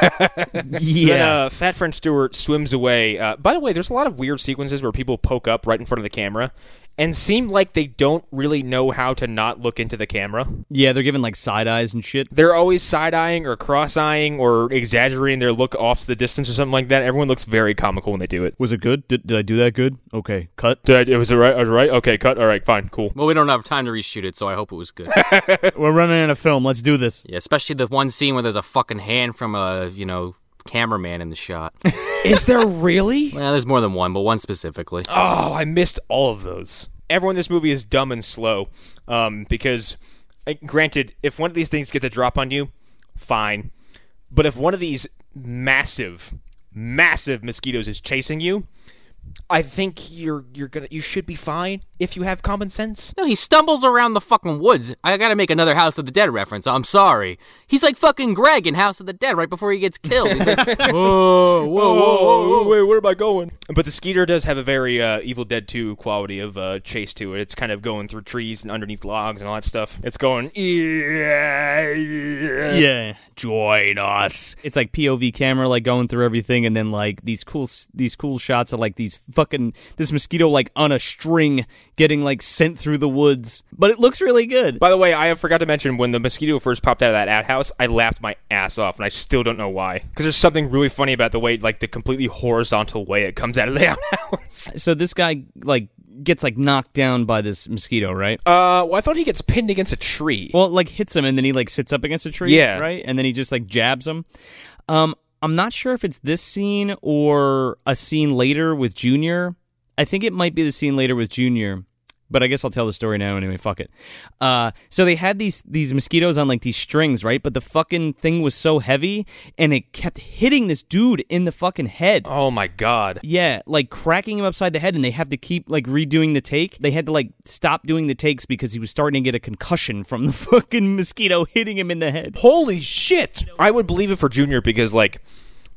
Then, uh, Fat Friend Stewart swims away. Uh, by the way, there's a lot of weird sequences where people poke up right in front of the camera and seem like they don't really know how to not look into the camera. yeah, they're giving like side eyes and shit. They're always side eyeing or cross eyeing or exaggerating their look off the distance or something like that. Everyone looks very comical when they do it. Was it good? Did, did I do that good? Okay, cut. Did I, it was it right? Was it right? Okay, cut. All right, fine, cool. well, we don't have time to reshoot it, so I hope it was good. We're running out of film. Let's do this. yeah, especially the one scene where there's a fucking hand from a, you know, cameraman in the shot. Is there really? well, there's more than one, but one specifically. Oh, I missed all of those. Everyone in this movie is dumb and slow. Um, because, granted, if one of these things get the drop on you, fine. But if one of these massive, massive mosquitoes is chasing you, I think you're you're gonna you should be fine if you have common sense. No, he stumbles around the fucking woods. I gotta make another House of the Dead reference. I'm sorry. He's like fucking Greg in House of the Dead right before he gets killed. He's like, whoa, whoa, whoa, whoa, whoa. wait, where am I going? But the Skeeter does have a very uh, Evil Dead 2 quality of uh, chase to it. It's kind of going through trees and underneath logs and all that stuff. It's going, yeah, yeah. Yeah, join us. It's like POV camera, like going through everything, and then like these cool, these cool shots of like these fucking this mosquito like on a string getting like sent through the woods. But it looks really good. By the way, I forgot to mention when the mosquito first popped out of that outhouse, I laughed my ass off, and I still don't know why. Because there's something really funny about the way, like the completely horizontal way it comes out of the outhouse. So this guy like gets like knocked down by this mosquito, right? Uh, well, I thought he gets pinned against a tree. Well, it like hits him, and then he like sits up against a tree. Yeah. right. And then he just like jabs him. Um, I'm not sure if it's this scene or a scene later with Junior. I think it might be the scene later with Junior. But I guess I'll tell the story now anyway. Fuck it. Uh, so they had these these mosquitoes on like these strings, right? But the fucking thing was so heavy, and it kept hitting this dude in the fucking head. oh my god. Yeah, like cracking him upside the head, and they have to keep like redoing the take. They had to like stop doing the takes because he was starting to get a concussion from the fucking mosquito hitting him in the head. Holy shit! I would believe it for Junior because, like,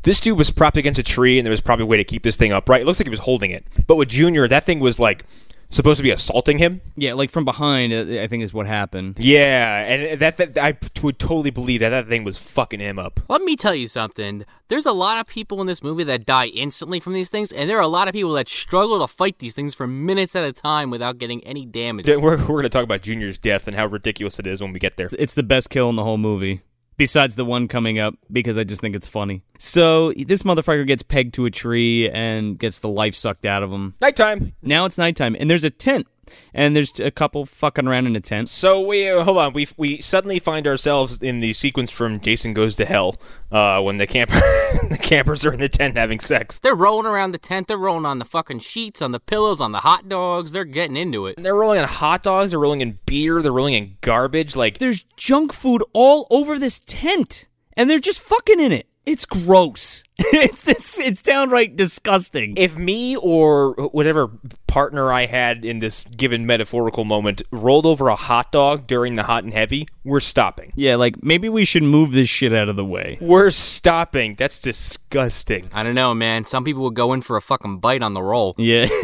this dude was propped against a tree and there was probably a way to keep this thing upright. It looks like he was holding it. But with Junior, that thing was, like, supposed to be assaulting him. Yeah, like from behind, uh, I think is what happened. Yeah, and that, that I t- would totally believe that that thing was fucking him up. Let me tell you something. There's a lot of people in this movie that die instantly from these things, and there are a lot of people that struggle to fight these things for minutes at a time without getting any damage. We're, we're going to talk about Junior's death and how ridiculous it is when we get there. It's the best kill in the whole movie. Besides the one coming up, because I just think it's funny. So this motherfucker gets pegged to a tree and gets the life sucked out of him. Nighttime. Now it's nighttime, and there's a tent, and there's a couple fucking around in a tent. So we uh, hold on. We we suddenly find ourselves in the sequence from Jason Goes to Hell uh, when the camper the campers are in the tent having sex. They're rolling around the tent, they're rolling on the fucking sheets, on the pillows, on the hot dogs, they're getting into it. They're rolling in hot dogs. They're rolling in beer. They're rolling in garbage. Like there's junk food all over this tent and they're just fucking in it it's gross it's this it's downright disgusting if me or whatever partner I had in this given metaphorical moment rolled over a hot dog during the hot and heavy, we're stopping. yeah like maybe we should move this shit out of the way We're stopping. That's disgusting. I don't know, man. Some people would go in for a fucking bite on the roll. yeah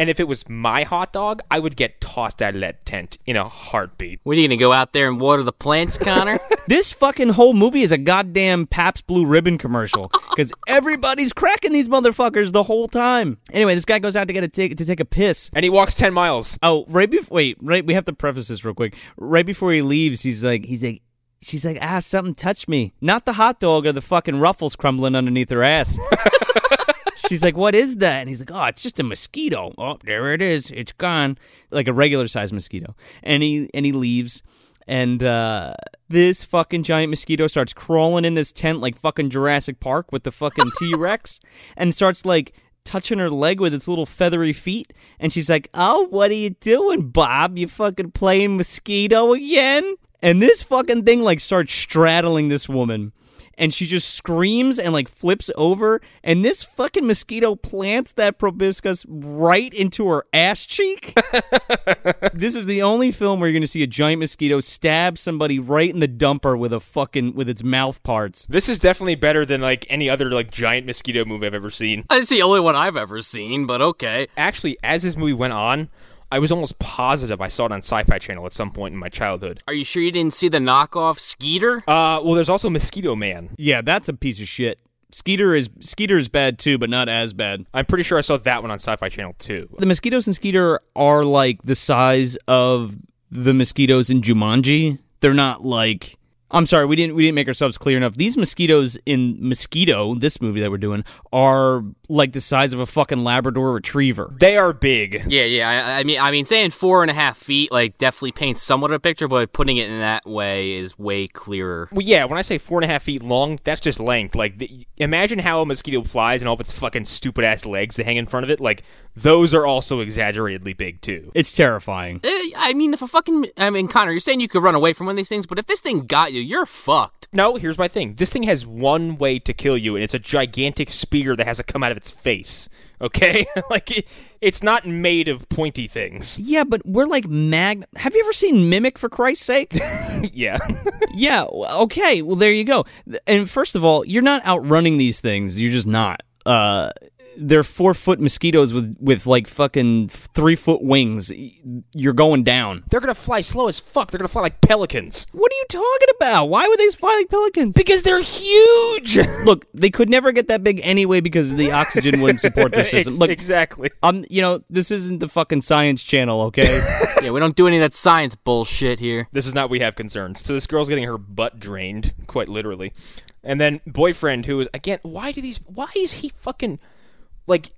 And if it was my hot dog, I would get tossed out of that tent in a heartbeat. What are you gonna go out there and water the plants, Connor? This fucking whole movie is a goddamn Pabst Blue Ribbon commercial because everybody's cracking these motherfuckers the whole time. Anyway, this guy goes out to get a to take a piss. And he walks 10 miles. Oh, right before wait, right. We have to preface this real quick. Right before he leaves, he's like, he's like, she's like, ah, something touched me. Not the hot dog or the fucking ruffles crumbling underneath her ass. She's like, "What is that?" And he's like, "Oh, it's just a mosquito." Oh, there it is. It's gone, like a regular sized mosquito. And he and he leaves, and uh, this fucking giant mosquito starts crawling in this tent like fucking Jurassic Park with the fucking T Rex, and starts like touching her leg with its little feathery feet. And she's like, "Oh, what are you doing, Bob? You fucking playing mosquito again?" And this fucking thing like starts straddling this woman and she just screams and like flips over and this fucking mosquito plants that proboscis right into her ass cheek this is the only film where you're going to see a giant mosquito stab somebody right in the dumper with a fucking with its mouth parts This is definitely better than like any other like giant mosquito movie I've ever seen. It's the only one I've ever seen, but okay. Actually, as this movie went on, I was almost positive I saw it on Sci-Fi Channel at some point in my childhood. Are you sure you didn't see the knockoff Skeeter? Uh, well, there's also Mosquito Man. yeah that's a piece of shit skeeter is skeeter is bad too but not as bad I'm pretty sure I saw that one on Sci-Fi Channel too. the mosquitoes in Skeeter are like the size of the mosquitoes in Jumanji. They're not like I'm sorry, we didn't we didn't make ourselves clear enough. These mosquitoes in Mosquito, this movie that we're doing, are like the size of a fucking Labrador retriever. They are big. Yeah, yeah. I, I mean, I mean, saying four and a half feet like definitely paints somewhat of a picture, but putting it in that way is way clearer. Well, yeah, when I say four and a half feet long, that's just length. Like, the, imagine how a mosquito flies and all of its fucking stupid ass legs that hang in front of it. Like, those are also exaggeratedly big too. It's terrifying. Eh, I mean, if a fucking, I mean, Connor, you're saying you could run away from one of these things, but if this thing got you, you're fucked. No, here's my thing. This thing has one way to kill you, and it's a gigantic spear that has to come out of its face. Okay, like it, it's not made of pointy things. Yeah, but we're like mag. Have you ever seen Mimic for Christ's sake? yeah, yeah. Okay. Well, there you go. And first of all, you're not outrunning these things. You're just not. Uh, they're four foot mosquitoes with with like fucking three foot wings. You're going down. they're gonna fly slow as fuck. They're gonna fly like pelicans What are you talking about? Why would they fly like pelicans? because they're huge. Look, they could never get that big anyway because the oxygen wouldn't support their system. Look, exactly. um, you know, this isn't the fucking science channel, okay? Yeah, we don't do any of that science bullshit here. This is not we have concerns. So this girl's getting her butt drained, quite literally. And then boyfriend who is again, why do these why is he fucking like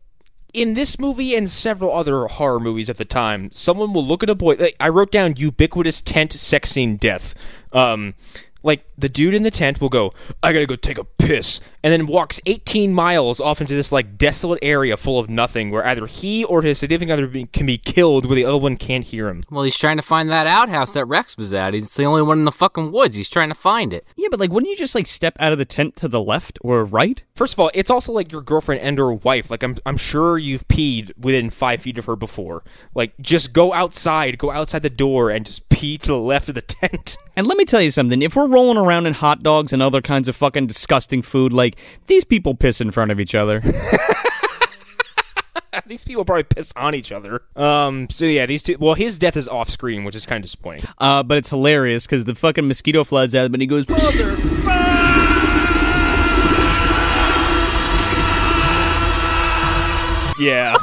in this movie and several other horror movies at the time, someone will look at a boy like, I wrote down ubiquitous tent sex scene death. Um like the dude in the tent will go, I gotta go take a piss, and then walks 18 miles off into this like desolate area full of nothing, where either he or his significant other be- can be killed, where the other one can't hear him. Well, he's trying to find that outhouse that Rex was at. He's the only one in the fucking woods. He's trying to find it. yeah, but like, wouldn't you just like step out of the tent to the left or right? First of all, it's also like your girlfriend and her wife. Like I'm, I'm sure you've peed within five feet of her before. Like just go outside, go outside the door, and just pee to the left of the tent. And let me tell you something. If we're rolling around in hot dogs and other kinds of fucking disgusting food, like these people piss in front of each other. these people probably piss on each other. Um. So yeah, these two. Well, his death is off screen, which is kind of disappointing. Uh, but it's hilarious because the fucking mosquito at him and he goes, "Mother." Yeah.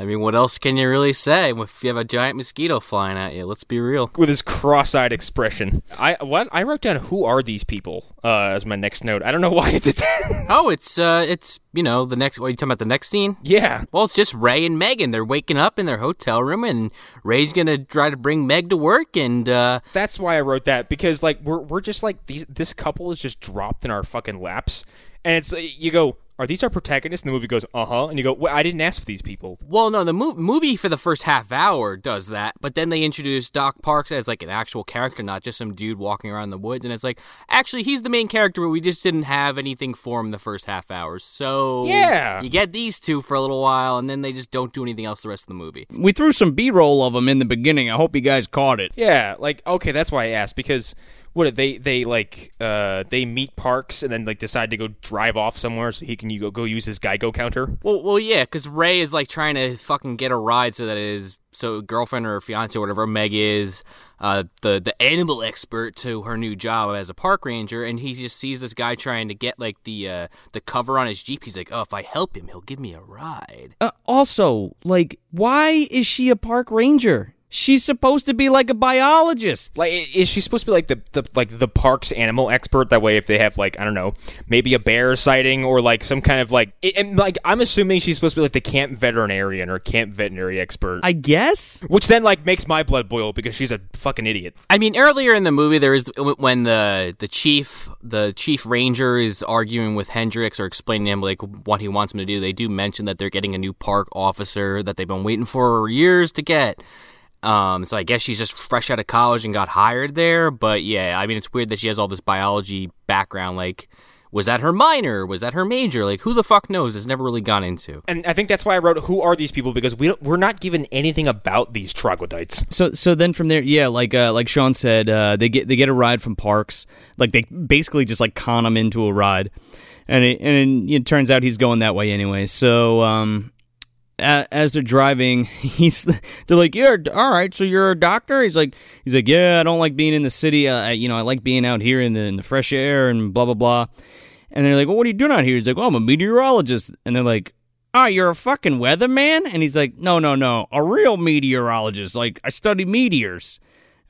I mean, what else can you really say if you have a giant mosquito flying at you? Let's be real. With his cross-eyed expression. I what I wrote down. Who are these people? Uh, as my next note. I don't know why I did that. Oh, it's uh, it's you know the next. What are you talking about? The next scene? yeah. Well, it's just Ray and Megan. They're waking up in their hotel room, and Ray's gonna try to bring Meg to work, and uh, That's why I wrote that because like we're we're just like these this couple is just dropped in our fucking laps, and it's you go, are these our protagonists? And the movie goes, uh huh, and you go, well, I didn't ask for these people. well, no, the mo- movie for the first half hour does that, but then they introduce Doc Parks as like an actual character, not just some dude walking around the woods, and it's like actually he's the main character, but we just didn't have anything for him the first half hour. So Yeah. you get these two for a little while, and then they just don't do anything else the rest of the movie. We threw some B-roll of them in the beginning. I hope you guys caught it. Yeah, like okay, that's why I asked because what they they like uh they meet Parks and then like decide to go drive off somewhere so he can you go go use his Geiger counter. Well, well, yeah, because Ray is like trying to fucking get a ride so that his so girlfriend or fiance or whatever Meg is, uh, the the animal expert to her new job as a park ranger, and he just sees this guy trying to get like the uh, the cover on his jeep. He's like, oh, if I help him, he'll give me a ride. Uh, also, like, why is she a park ranger? She's supposed to be like a biologist. Like, is she supposed to be like the, the like the park's animal expert? That way, if they have like I don't know, maybe a bear sighting or like some kind of like, i- and like I'm assuming she's supposed to be like the camp veterinarian or camp veterinary expert. I guess. which then like makes my blood boil because she's a fucking idiot. I mean, earlier in the movie, there is when the the chief, the chief ranger, is arguing with Hendrix or explaining to him like what he wants him to do. They do mention that they're getting a new park officer that they've been waiting for years to get. Um, so I guess she's just fresh out of college and got hired there. But yeah, I mean, it's weird that she has all this biology background. Like, was that her minor? Was that her major? Like, who the fuck knows? It's never really gone into. And I think that's why I wrote "Who are these people?" because we don't, we're not given anything about these troglodytes. So so then from there, yeah, like uh, like Sean said, uh, they get they get a ride from Parks. Like they basically just like con him into a ride, and it, and it turns out he's going that way anyway. So um, a, as they're driving, he's they're like, "Yeah, all right. So you're a doctor?" He's like, he's like, "Yeah, I don't like being in the city. I, you know, I like being out here in the in the fresh air and blah blah blah." And they're like, "Well, what are you doing out here?" He's like, "Oh, I'm a meteorologist." And they're like, "Oh, you're a fucking weatherman?" And he's like, "No, no, no, a real meteorologist. Like I study meteors."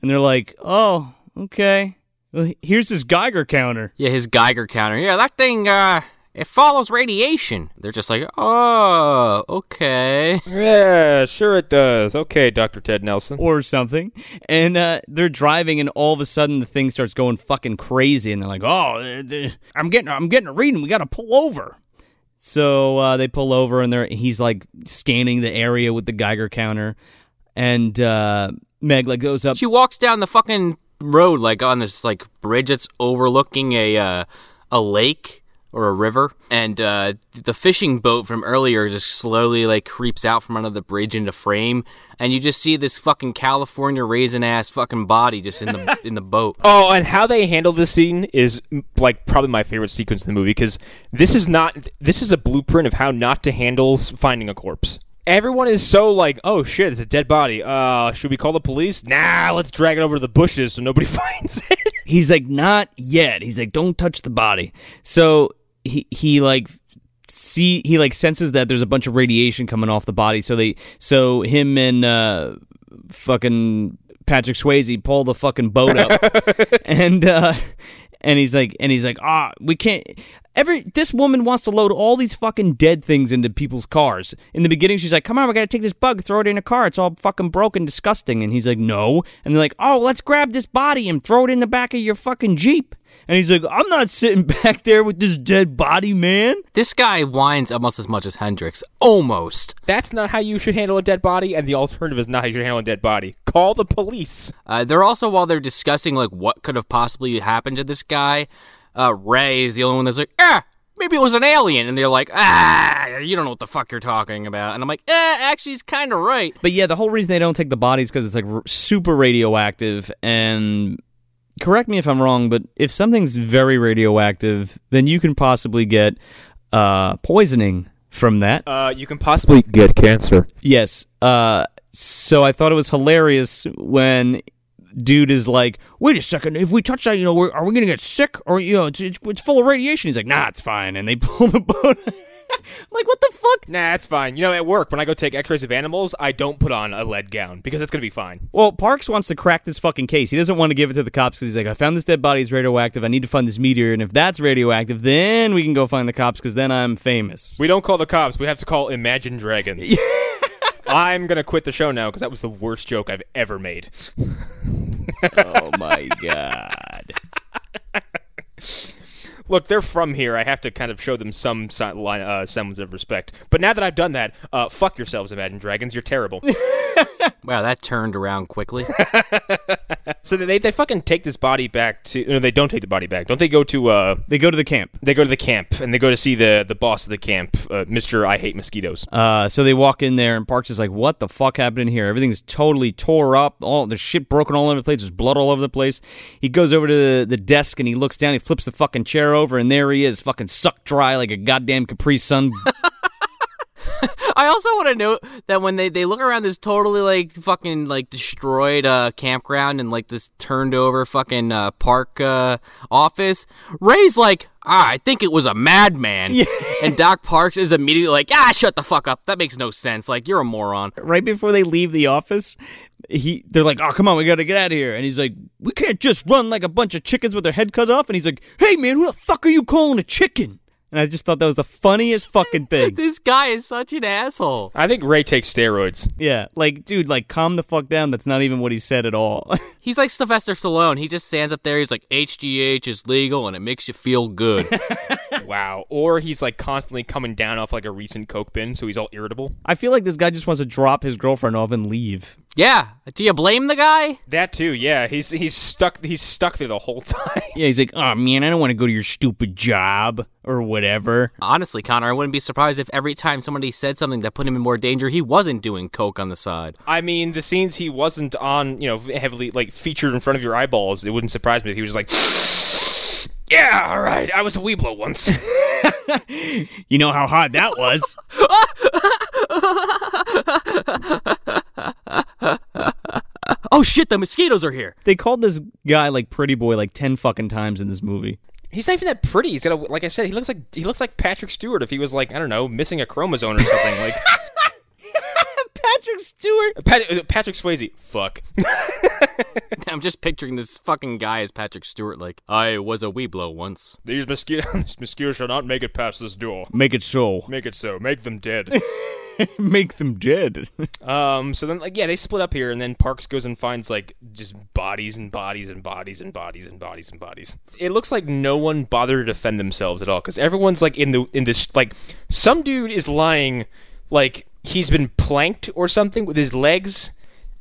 And they're like, "Oh, okay. Well, here's his Geiger counter." Yeah, his Geiger counter. Yeah, that thing. Uh, it follows radiation. They're just like, oh, okay. Yeah, sure it does. Okay, Doctor Ted Nelson. or something. And uh, they're driving, and all of a sudden the thing starts going fucking crazy, and they're like, "Oh, uh, uh, I'm getting, I'm getting a reading. We got to pull over." So uh, they pull over, and they're he's like scanning the area with the Geiger counter, and uh, Meg like goes up. She walks down the fucking road like on this like bridge that's overlooking a uh, a lake or a river, and uh, the fishing boat from earlier just slowly like creeps out from under the bridge into frame, and you just see this fucking California raisin ass fucking body just in the in the boat. Oh, and how they handle this scene is like probably my favorite sequence in the movie because this is not this is a blueprint of how not to handle finding a corpse. Everyone is so like, oh shit, it's a dead body. Uh, should we call the police? Nah, let's drag it over to the bushes so nobody finds it. He's like, "Not yet." He's like, "Don't touch the body." So he he like see he like senses that there's a bunch of radiation coming off the body. So they so him and uh fucking Patrick Swayze pull the fucking boat up, and uh and he's like and he's like ah we can't every this woman wants to load all these fucking dead things into people's cars in the beginning she's like come on we gotta take this bug throw it in a car it's all fucking broken disgusting and he's like no and they're like oh let's grab this body and throw it in the back of your fucking jeep and he's like i'm not sitting back there with this dead body man This guy whines almost as much as Hendrix, almost. That's not how you should handle a dead body, and the alternative is not how you should handle a dead body. Call the police. Uh, they're also while they're discussing like what could have possibly happened to this guy. Uh, Ray is the only one that's like, ah, maybe it was an alien, and they're like, ah, you don't know what the fuck you're talking about, and I'm like, eh, actually, he's kind of right. But yeah, the whole reason they don't take the bodies because it's like r- super radioactive. And correct me if I'm wrong, but if something's very radioactive, then you can possibly get uh, poisoning from that. Uh, you can possibly get cancer. Yes. Uh, so I thought it was hilarious when dude is like, "Wait a second, if we touch that, you know, we're, are we gonna get sick? Or you know, it's, it's it's full of radiation." He's like, "Nah, it's fine," and they pull the boat. I'm like, what the fuck? Nah, it's fine. You know, at work, when I go take x-rays of animals, I don't put on a lead gown because it's going to be fine. Well, Parks wants to crack this fucking case. He doesn't want to give it to the cops because he's like, I found this dead body. It's radioactive. I need to find this meteor. And if that's radioactive, then we can go find the cops because then I'm famous. We don't call the cops. We have to call Imagine Dragons. I'm going to quit the show now because that was the worst joke I've ever made. oh my God. Look, they're from here. I have to kind of show them some si- line, uh, semblance of respect. But now that I've done that, uh, fuck yourselves, Imagine Dragons. You're terrible. Wow, that turned around quickly. So they they fucking take this body back to. No, they don't take the body back. Don't they go to? uh They go to the camp. They go to the camp and they go to see the the boss of the camp, uh, Mister I Hate Mosquitoes. Uh, so they walk in there, and Parks is like, "What the fuck happened in here? Everything's totally tore up. All the shit broken all over the place. There's blood all over the place." He goes over to the, the desk and he looks down. He flips the fucking chair over, and there he is, fucking sucked dry like a goddamn Capri Sun. I also want to note that when they, they look around this totally like fucking like destroyed uh, campground and like this turned over fucking uh, park uh, office, Ray's like, ah, I think it was a madman. And Doc Parks is immediately like, ah, shut the fuck up. That makes no sense. Like, you're a moron. right before they leave the office, he they're like, "Oh, come on, we gotta get out of here." And he's like, "We can't just run like a bunch of chickens with their head cut off." And he's like, "Hey, man, who the fuck are you calling a chicken?" And I just thought that was the funniest fucking thing. This guy is such an asshole. I think Ray takes steroids. Yeah, like, dude, like, calm the fuck down. That's not even what he said at all. He's like Sylvester Stallone. He just stands up there. He's like, HGH is legal and it makes you feel good. Wow. Or he's like constantly coming down off like a recent coke bin, so he's all irritable. I feel like this guy just wants to drop his girlfriend off and leave. Yeah. Do you blame the guy? That too. Yeah. He's he's stuck. He's stuck there the whole time. Yeah, he's like, "Oh man, I don't want to go to your stupid job or whatever." Honestly, Connor, I wouldn't be surprised if every time somebody said something that put him in more danger, he wasn't doing coke on the side. I mean, the scenes he wasn't on, you know, heavily like featured in front of your eyeballs. It wouldn't surprise me if he was just like, "Yeah, all right, I was a Webelo once." You know how hard that was. Oh shit, the mosquitoes are here. they called this guy like pretty boy like 10 fucking times in this movie. he's not even that pretty. He's got a, like I said, he looks like he looks like Patrick Stewart if he was like I don't know, missing a chromosome or something. like Patrick Stewart. Pat, uh, Patrick Swayze. Fuck. I'm just picturing this fucking guy as Patrick Stewart, like, I was a Webelo once. These mosquitoes, these mosquitoes shall not make it past this door. Make it so. Make it so. Make them dead. Make them dead. um. So then, like, yeah, they split up here, and then Parks goes and finds like just bodies and bodies and bodies and bodies and bodies and bodies. It looks like no one bothered to defend themselves at all because everyone's like in the in this like some dude is lying like he's been planked or something with his legs.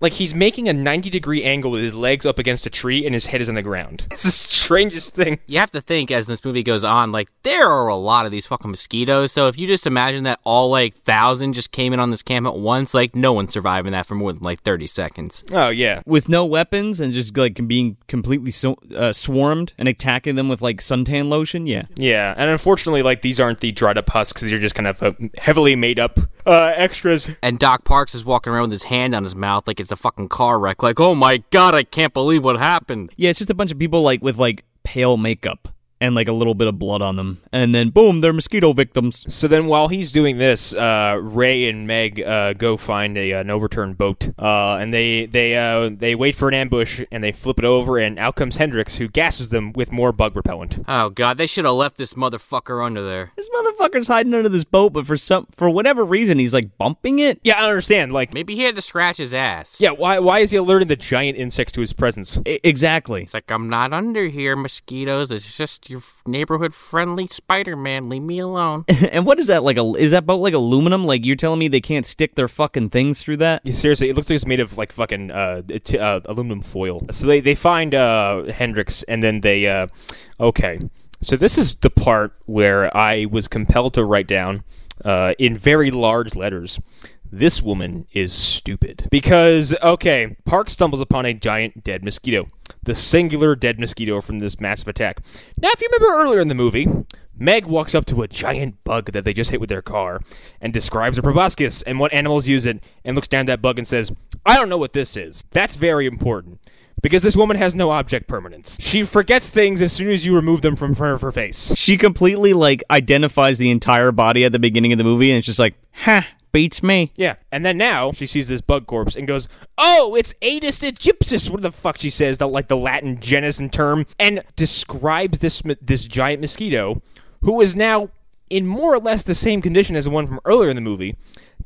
Like he's making a 90 degree angle with his legs up against a tree and his head is on the ground. It's the strangest thing. You have to think as this movie goes on, like, there are a lot of these fucking mosquitoes. So if you just imagine that all, like, thousand just came in on this camp at once, like, no one's surviving that for more than, like, 30 seconds. Oh, yeah. with no weapons and just like being completely so, uh, swarmed and attacking them with like suntan lotion. Yeah. Yeah, and unfortunately, like these aren't the dried up husks; these are just kind of uh, heavily made up uh, extras. And Doc Parks is walking around with his hand on his mouth like it's a fucking car wreck. Like, oh my god, I can't believe what happened. Yeah, it's just a bunch of people like with like pale makeup and like a little bit of blood on them, and then boom, they're mosquito victims. So then, while he's doing this, uh, Ray and Meg uh, go find a, an overturned boat, uh, and they they uh, they wait for an ambush, and they flip it over, and out comes Hendrix, who gasses them with more bug repellent. Oh god, they should have left this motherfucker under there. This motherfucker's hiding under this boat, but for some for whatever reason, he's like bumping it. Yeah, I understand. Like, Maybe he had to scratch his ass. yeah, why why is he alerting the giant insects to his presence? I- exactly. It's like, I'm not under here, mosquitoes. It's just your neighborhood friendly Spider Man. Leave me alone. and what is that like? A is that boat like aluminum? Like you're telling me they can't stick their fucking things through that? Yeah, Seriously, it looks like it's made of like fucking uh, t- uh, aluminum foil. So they they find uh, Hendrix, and then they uh, okay. So this is the part where I was compelled to write down uh, in very large letters. This woman is stupid. Because, okay, Park stumbles upon a giant dead mosquito. The singular dead mosquito from this massive attack. Now, if you remember earlier in the movie, Meg walks up to a giant bug that they just hit with their car and describes a proboscis and what animals use it and looks down at that bug and says, I don't know what this is. That's very important. Because this woman has no object permanence. She forgets things as soon as you remove them from front of her face. She completely like identifies the entire body at the beginning of the movie, and it's just like, ha, beats me. Yeah, and then now she sees this bug corpse and goes, "Oh, it's Aedes aegyptus." What the fuck she says? The like the Latin genus and term, and describes this this giant mosquito, who is now in more or less the same condition as the one from earlier in the movie,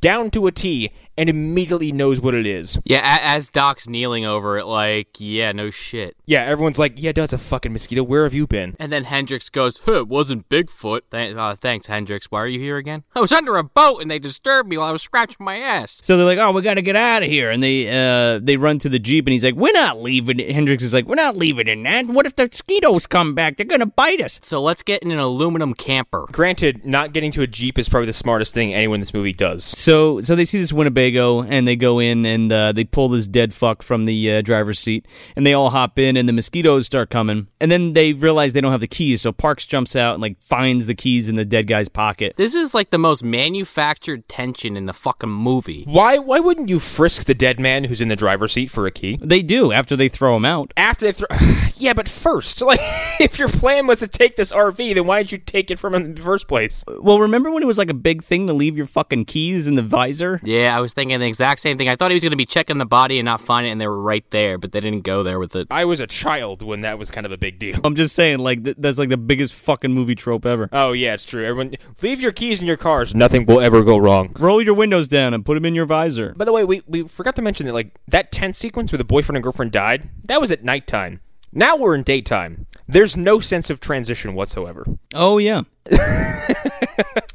down to a T and immediately knows what it is. Yeah, as Doc's kneeling over it, like, yeah, no shit. Yeah, everyone's like, yeah, that's a fucking mosquito. Where have you been? And then Hendrix goes, huh, it wasn't Bigfoot. Th- uh, thanks, Hendrix. Why are you here again? I was under a boat and they disturbed me while I was scratching my ass. So they're like, "Oh, we got to get out of here," and they uh, they run to the jeep, and he's like, "We're not leaving." it." Hendrix is like, "We're not leaving in that. What if the mosquitoes come back? They're gonna bite us." So let's get in an aluminum camper. Granted, not getting to a Jeep is probably the smartest thing anyone in this movie does. So so they see this Winnebago, and they go in, and uh, they pull this dead fuck from the uh, driver's seat, and they all hop in, and the mosquitoes start coming, and then they realize they don't have the keys, so Parks jumps out and like finds the keys in the dead guy's pocket. This is like the most manufactured tension in the fucking movie. Why why wouldn't you frisk the dead man who's in the driver's seat for a key? They do after they throw him out. After they throw Yeah, but first, like if your plan was to take this RV, then why didn't you take it from him in the first place? Well, remember when it was like a big thing to leave your fucking keys in the visor? Yeah, I was thinking the exact same thing. I thought he was going to be checking the body and not find it, and they were right there, but they didn't go there with it. I was a child when that was kind of a big deal. I'm just saying, like th- that's like the biggest fucking movie trope ever. Oh yeah, it's true. Everyone leave your keys in your cars. Nothing will ever go wrong. Roll your windows down and put them in your visor. By the way, we, we forgot to mention that like that tent sequence where the boyfriend and girlfriend died, that was at nighttime. Now we're in daytime. There's no sense of transition whatsoever. Oh yeah.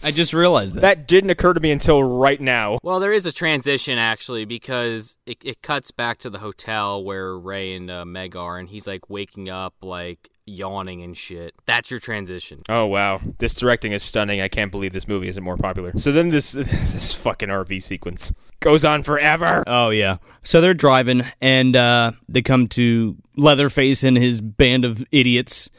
I just realized that. That didn't occur to me until right now. Well, there is a transition actually because it, it cuts back to the hotel where Ray and uh, Meg are, and he's like waking up, like yawning and shit. That's your transition. Oh wow, this directing is stunning. I can't believe this movie isn't more popular. So then this this fucking RV sequence goes on forever. Oh yeah. So they're driving and uh, they come to Leatherface and his band of idiots,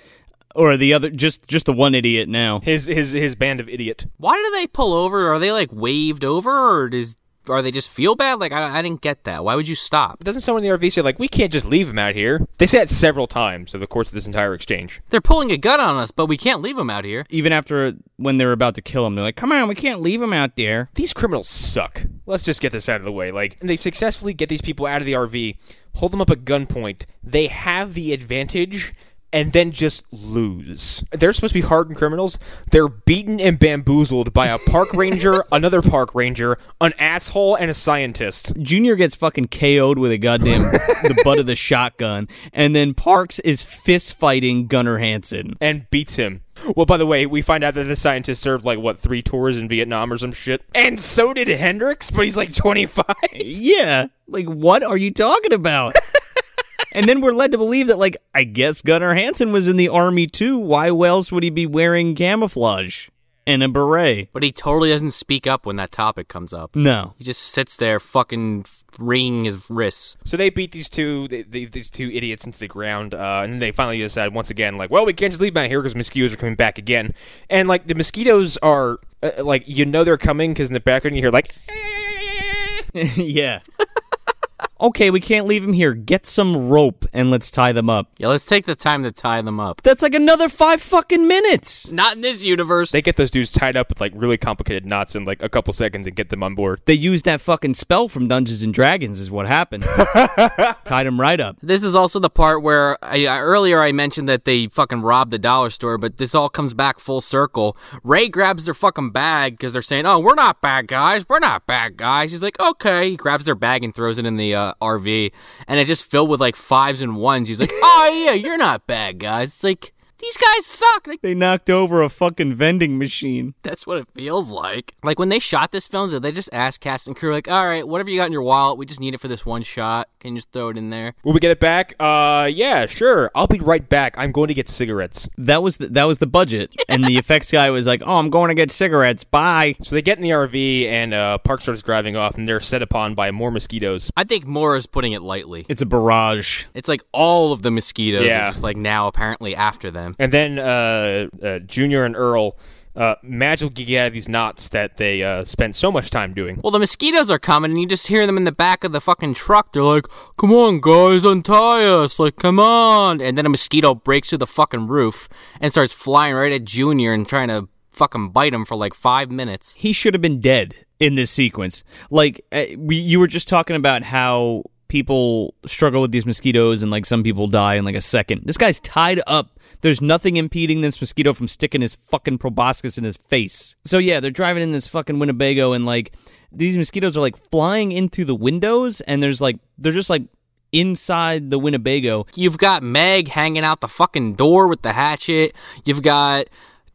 or the other, just just the one idiot now. His his his band of idiot. Why do they pull over? Are they like waved over, or does are they just feel bad? Like I, I didn't get that. Why would you stop? Doesn't someone in the RV say like we can't just leave him out here? They say it several times over the course of this entire exchange. They're pulling a gun on us, but we can't leave them out here. Even after when they were about to kill him, they're like, "Come on, we can't leave him out there." These criminals suck. Let's just get this out of the way. Like they successfully get these people out of the RV, hold them up at gunpoint. They have the advantage and then just lose. They're supposed to be hardened criminals. They're beaten and bamboozled by a park ranger, another park ranger, an asshole, and a scientist. Junior gets fucking KO'd with a goddamn the butt of the shotgun, and then Parks is fist fighting Gunnar Hansen. And beats him. Well, by the way, we find out that the scientist served like what three tours in Vietnam or some shit, and so did Hendrix, but he's like twenty five. Yeah, like what are you talking about? and then we're led to believe that, like, I guess Gunnar Hansen was in the army too. Why else would he be wearing camouflage and a beret? But he totally doesn't speak up when that topic comes up. No. He just sits there, fucking wringing his wrists. So they beat these two they, they, these two idiots into the ground, uh, and then they finally decide once again, like, well, we can't just leave them out here because mosquitoes are coming back again, and like the mosquitoes are uh, like you know they're coming because in the background you hear like. yeah. Okay, we can't leave him here. Get some rope and let's tie them up. Yeah, let's take the time to tie them up. That's like another five fucking minutes. Not in this universe. They get those dudes tied up with like really complicated knots in like a couple seconds and get them on board. They used that fucking spell from Dungeons and Dragons, is what happened. Tied him right up. This is also the part where I, I, earlier I mentioned that they fucking robbed the dollar store, but this all comes back full circle. Ray grabs their fucking bag because they're saying, "Oh, we're not bad guys. We're not bad guys." He's like, "Okay." He grabs their bag and throws it in the uh, RV, and it just filled with like fives and ones. He's like, "Oh yeah, you're not bad guys." It's like these guys suck. Like, They knocked over a fucking vending machine. that's what it feels like. Like when they shot this film, did they just ask cast and crew like, "All right, whatever you got in your wallet, we just need it for this one shot. Can you just throw it in there?" Will we get it back? Uh, yeah, sure. I'll be right back. I'm going to get cigarettes. That was the, that was the budget, and the effects guy was like, "Oh, I'm going to get cigarettes. Bye." So they get in the RV and uh, Park starts driving off, and they're set upon by more mosquitoes. I think more is putting it lightly. It's a barrage. It's like all of the mosquitoes Yeah. are just like now apparently after them. And then uh, uh, Junior and Earl uh, magically get out of these knots that they uh, spent so much time doing. Well, the mosquitoes are coming, and you just hear them in the back of the fucking truck. They're like, "Come on, guys, untie us!" Like, "Come on!" And then a mosquito breaks through the fucking roof and starts flying right at Junior and trying to fucking bite him for like five minutes. He should have been dead in this sequence. Like uh, we, you were just talking about how people struggle with these mosquitoes and like some people die in like a second. This guy's tied up. There's nothing impeding this mosquito from sticking his fucking proboscis in his face. So yeah, they're driving in this fucking Winnebago and like these mosquitoes are like flying in through the windows and there's like they're just like inside the Winnebago. You've got Meg hanging out the fucking door with the hatchet. You've got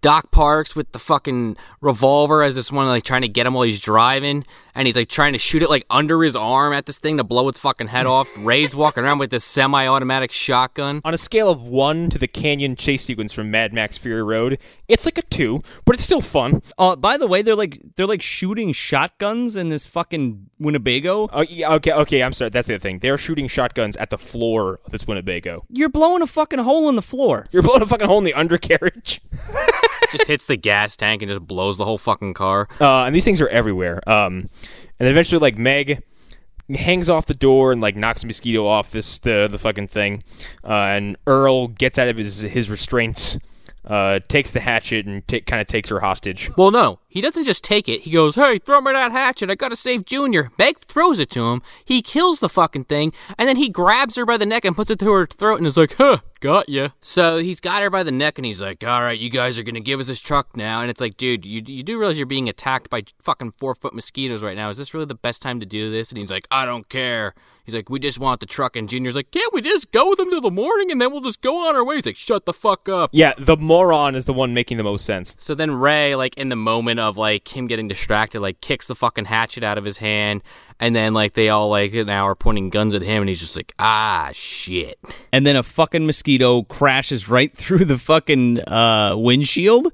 Doc Parks with the fucking revolver as this one like trying to get him while he's driving, and he's like trying to shoot it like under his arm at this thing to blow its fucking head off. Ray's walking around with this semi-automatic shotgun. On a scale of one to the canyon chase sequence from Mad Max Fury Road, it's like a two, but it's still fun. Uh, by the way, they're like they're like shooting shotguns in this fucking Winnebago. Oh, yeah, okay, okay. I'm sorry. That's the other thing. They are shooting shotguns at the floor of this Winnebago. You're blowing a fucking hole in the floor. You're blowing a fucking hole in the undercarriage. Just hits the gas tank and just blows the whole fucking car. Uh, and these things are everywhere. Um, and eventually, like Meg hangs off the door and like knocks a mosquito off this the the fucking thing, uh, and Earl gets out of his his restraints, uh, takes the hatchet and ta- kind of takes her hostage. Well, no, he doesn't just take it. He goes, "Hey, throw me that hatchet! I gotta save Junior." Meg throws it to him. He kills the fucking thing, and then he grabs her by the neck and puts it to her throat, and is like, "Huh, got ya." So he's got her by the neck, and he's like, "All right, you guys are gonna give us this truck now." And it's like, dude, you you do realize you're being attacked by fucking four foot mosquitoes right now? Is this really the best time to do this? And he's like, "I don't care." He's like, "We just want the truck," and Junior's like, "Can't we just go with them till the morning, and then we'll just go on our way?" He's like, "Shut the fuck up." Yeah, the moron is the one making the most sense. So then Ray, like in the moment of like him getting distracted, like kicks the fucking hatchet out of his hand, and then like they all like now are pointing guns at him, and he's just like, ah shit. and then a fucking mosquito crashes right through the fucking uh, windshield,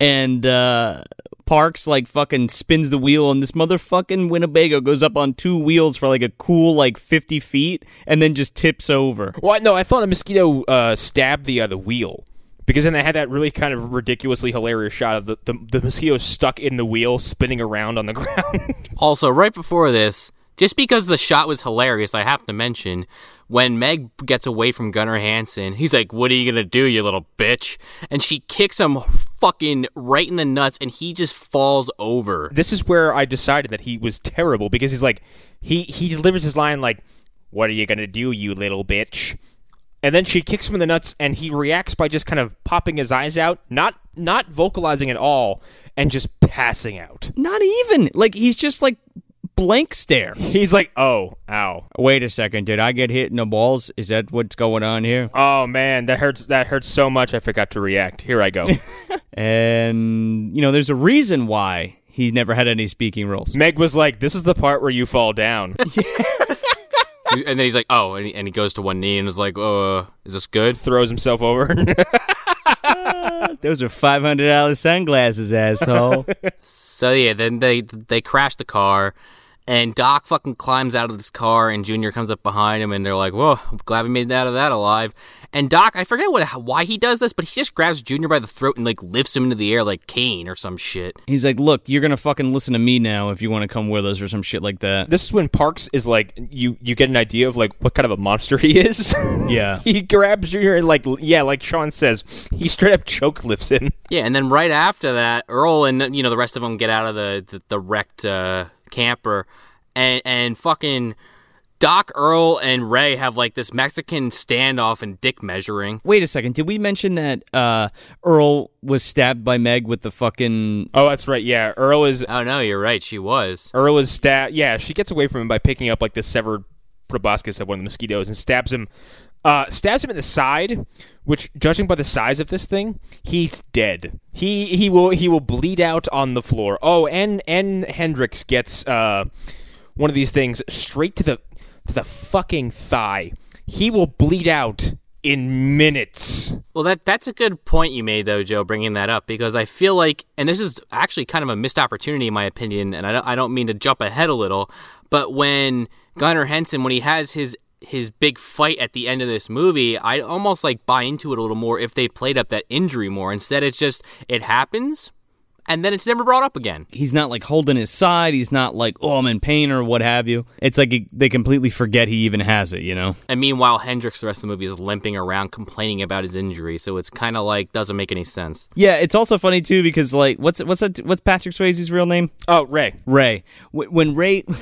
and uh, Parks like fucking spins the wheel, and this motherfucking Winnebago goes up on two wheels for like a cool like fifty feet, and then just tips over. Well, no, I thought a mosquito uh, stabbed the uh, the wheel because then they had that really kind of ridiculously hilarious shot of the, the the mosquito stuck in the wheel, spinning around on the ground. Also, right before this, just because the shot was hilarious, I have to mention when Meg gets away from Gunnar Hansen, he's like, "What are you gonna do, you little bitch?" And she kicks him fucking right in the nuts, and he just falls over. this is where I decided that he was terrible because he's like he he delivers his line like, "What are you gonna do, you little bitch?" And then she kicks him in the nuts, and he reacts by just kind of popping his eyes out, not not vocalizing at all, and just passing out. Not even like he's just like blank stare. He's like, "Oh, ow, Wait a second, did I get hit in the balls? Is that what's going on here? oh man, that hurts. That hurts so much. I forgot to react. Here I go." And you know, there's a reason why he never had any speaking roles. Meg was like, "This is the part where you fall down." and then he's like, "Oh," and he, and he goes to one knee and is like, "Uh, is this good?" Throws himself over. Those are five hundred dollars sunglasses, asshole. So yeah, then they they crash the car, and Doc fucking climbs out of this car, and Junior comes up behind him, and they're like, "Whoa, I'm glad we made it out of that alive." And Doc, I forget what why he does this, but he just grabs Junior by the throat and like lifts him into the air like Kane or some shit. He's like, "Look, you're gonna fucking listen to me now if you want to come with us or some shit like that." this is when Parks is like, you you get an idea of like what kind of a monster he is. Yeah. he grabs Junior and like, yeah, like Sean says, he straight up choke lifts him. Yeah, and then right after that, Earl and you know the rest of them get out of the the, the wrecked uh, camper, and and fucking Doc, Earl, and Ray have like this Mexican standoff and dick measuring. Wait a second. Did we mention that uh, Earl was stabbed by Meg with the fucking? Oh, that's right. Yeah, Earl is Oh no, you're right. She was. Earl is stab. Yeah, she gets away from him by picking up like the severed proboscis of one of the mosquitoes and stabs him. Uh, stabs him in the side, which, judging by the size of this thing, he's dead. He he will he will bleed out on the floor. Oh, and and Hendrix gets uh one of these things straight to the to the fucking thigh. He will bleed out in minutes. Well, that that's a good point you made though, Joe, bringing that up because I feel like, and this is actually kind of a missed opportunity in my opinion, and I don't, I don't mean to jump ahead a little, but when Gunnar Hansen, when he has his his big fight at the end of this movie, I almost like buy into it a little more if they played up that injury more. Instead, it's just it happens, and then it's never brought up again. He's not like holding his side. He's not like, oh, I'm in pain or what have you. It's like he, they completely forget he even has it. You know? And meanwhile, Hendrix, the rest of the movie, is limping around complaining about his injury. So it's kind of like doesn't make any sense. Yeah. It's also funny too because like, what's what's that, what's Patrick Swayze's real name? Oh, Ray. Ray. When Ray.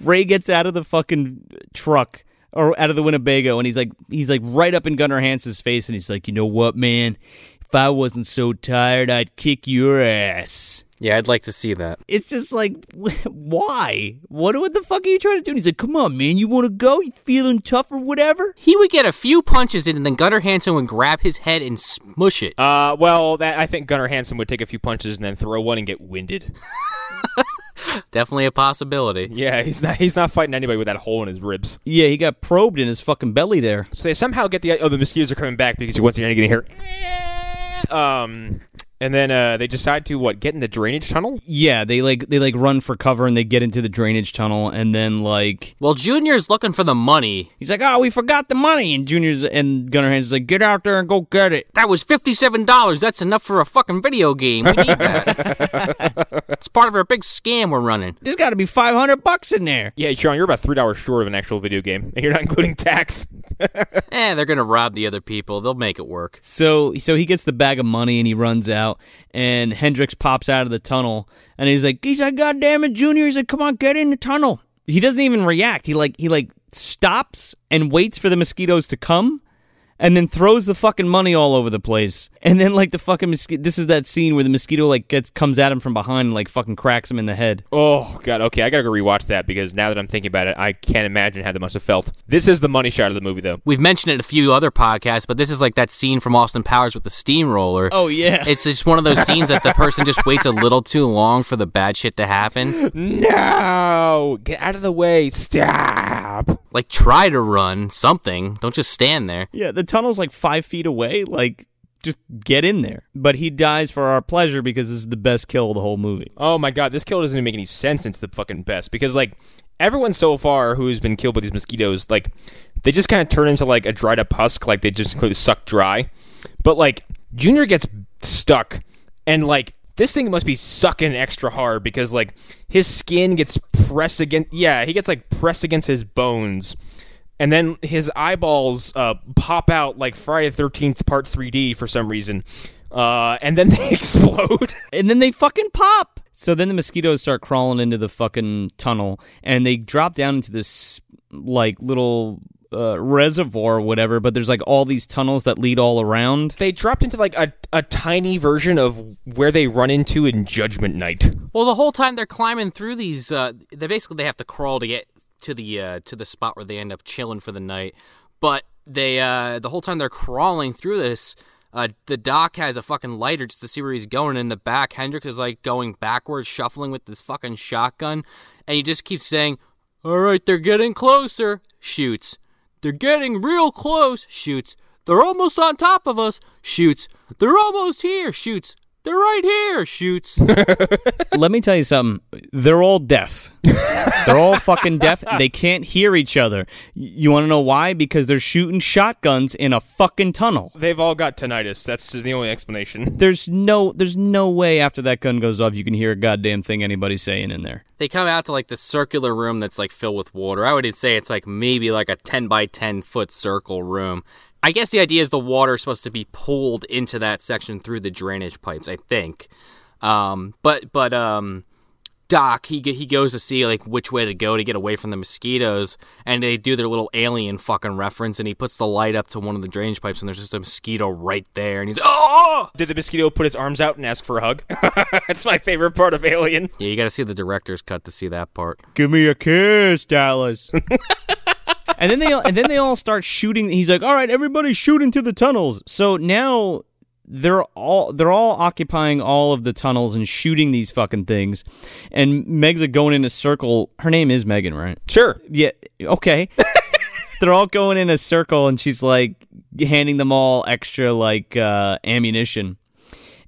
Ray gets out of the fucking truck or out of the Winnebago, and he's like, he's like right up in Gunnar Hansen's face, and he's like, you know what, man? If I wasn't so tired, I'd kick your ass. Yeah, I'd like to see that. It's just like, why? What, what the fuck are you trying to do? And he's like, come on, man, you want to go? You feeling tough or whatever? He would get a few punches in, and then Gunnar Hansen would grab his head and smush it. Uh, well, that I think Gunnar Hansen would take a few punches and then throw one and get winded. Definitely a possibility. Yeah, he's not he's not fighting anybody with that hole in his ribs. Yeah, he got probed in his fucking belly there. So they somehow get the oh the mosquitoes are coming back because once again you're gonna hear um and then uh, they decide to what get in the drainage tunnel. Yeah, they like they like run for cover and they get into the drainage tunnel and then like Well, Junior's looking for the money. he's like, "Oh, we forgot the money." And Junior's and Gunnar is like, "Get out there and go get it." That was fifty-seven dollars. That's enough for a fucking video game. We need that. it's part of our big scam we're running. There's got to be 500 bucks in there. Yeah, Sean, you're about three dollars short of an actual video game, and you're not including tax. Eh, they're gonna rob the other people. They'll make it work. So so he gets the bag of money and he runs out and Hendrix pops out of the tunnel and he's like he's like God damn it Junior he's like come on get in the tunnel. He doesn't even react. He like he like stops and waits for the mosquitoes to come and then throws the fucking money all over the place. And then like the fucking mosquito this is that scene where the mosquito like gets comes at him from behind and like fucking cracks him in the head. Oh god, okay, I gotta go rewatch that because now that I'm thinking about it, I can't imagine how that must have felt. This is the money shot of the movie, though. We've mentioned it in a few other podcasts, but this is like that scene from Austin Powers with the steamroller. Oh yeah. It's just one of those scenes that the person just waits a little too long for the bad shit to happen. No, get out of the way! Stop! Like, try to run something. Don't just stand there. Yeah, the tunnel's like five feet away. Like, just get in there. But he dies for our pleasure because this is the best kill of the whole movie. Oh my god, this kill doesn't even make any sense. It's the fucking best because like everyone so far who's been killed by these mosquitoes, like they just kind of turn into like a dried up husk, like they just completely suck dry. But like Junior gets stuck, and like this thing must be sucking extra hard because like his skin gets pressed against. Yeah, he gets like pressed against his bones. And then his eyeballs uh, pop out like Friday the 13th Part 3D for some reason. Uh, and then they explode. And then they fucking pop. So then the mosquitoes start crawling into the fucking tunnel and they drop down into this like little uh, reservoir or whatever, but there's like all these tunnels that lead all around. they dropped into like a, a tiny version of where they run into in Judgment Night. Well, the whole time they're climbing through these, uh, they basically they have to crawl to get to the uh, to the spot where they end up chilling for the night. But they uh, the whole time they're crawling through this, uh, the doc has a fucking lighter just to see where he's going. In the back, Hendrix is like going backwards, shuffling with this fucking shotgun, and he just keeps saying, "All right, they're getting closer." Shoots. They're getting real close. Shoots. They're almost on top of us. Shoots. They're almost here. Shoots. They're right here. Shoots. Let me tell you something. They're all deaf. they're all fucking deaf. They can't hear each other. You want to know why? Because they're shooting shotguns in a fucking tunnel. They've all got tinnitus. That's the only explanation. There's no there's no way after that gun goes off you can hear a goddamn thing anybody's saying in there. they come out to like the circular room that's like filled with water. I would say it's like maybe like a 10 by 10 foot circle room. I guess the idea is the water is supposed to be pulled into that section through the drainage pipes, I think. Um, but but um, Doc he he goes to see like which way to go to get away from the mosquitoes, and they do their little alien fucking reference, and he puts the light up to one of the drainage pipes, and there's just a mosquito right there, and he's oh Did the mosquito put its arms out and ask for a hug? That's my favorite part of Alien. yeah, you got to see the director's cut to see that part. Give me a kiss, Dallas. and then they all, and then they all start shooting. He's like, "All right, everybody shoot into the tunnels." So now they're all they're all occupying all of the tunnels and shooting these fucking things. And Meg's like going in a circle. Her name is Megan, right? Sure. Yeah. Okay. they're all going in a circle, and she's like handing them all extra like uh, ammunition.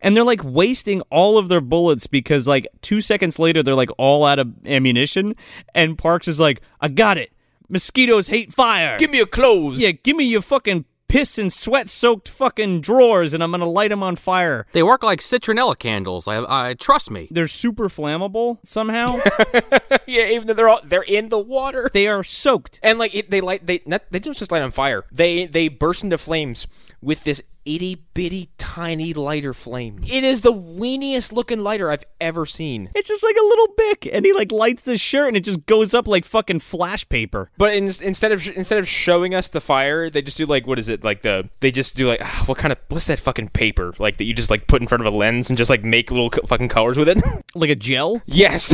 And they're like wasting all of their bullets because like two seconds later they're like all out of ammunition. And Parks is like, "I got it. Mosquitoes hate fire. Give me your clothes. yeah, give me your fucking piss and sweat soaked fucking drawers, and I'm gonna light them on fire." They work like citronella candles. I, I trust me. They're super flammable somehow. yeah, even though they're all they're in the water. they are soaked. And like it, they light they not, they don't just light on fire. They they burst into flames with this itty bitty tiny lighter flame. It is the weeniest looking lighter I've ever seen. It's just like a little Bic, and he like lights the shirt, and it just goes up like fucking flash paper. But in, instead of instead of showing us the fire, they just do like what is it like the they just do like ah, what kind of what's that fucking paper like that you just like put in front of a lens and just like make little co- fucking colors with it. Like a gel. yes,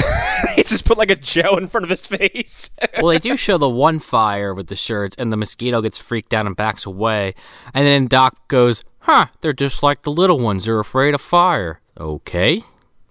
they just put like a gel in front of his face. well, they do show the one fire with the shirts, and the mosquito gets freaked out and backs away. And then Doc goes, "Huh? They're just like the little ones. They're afraid of fire." Okay,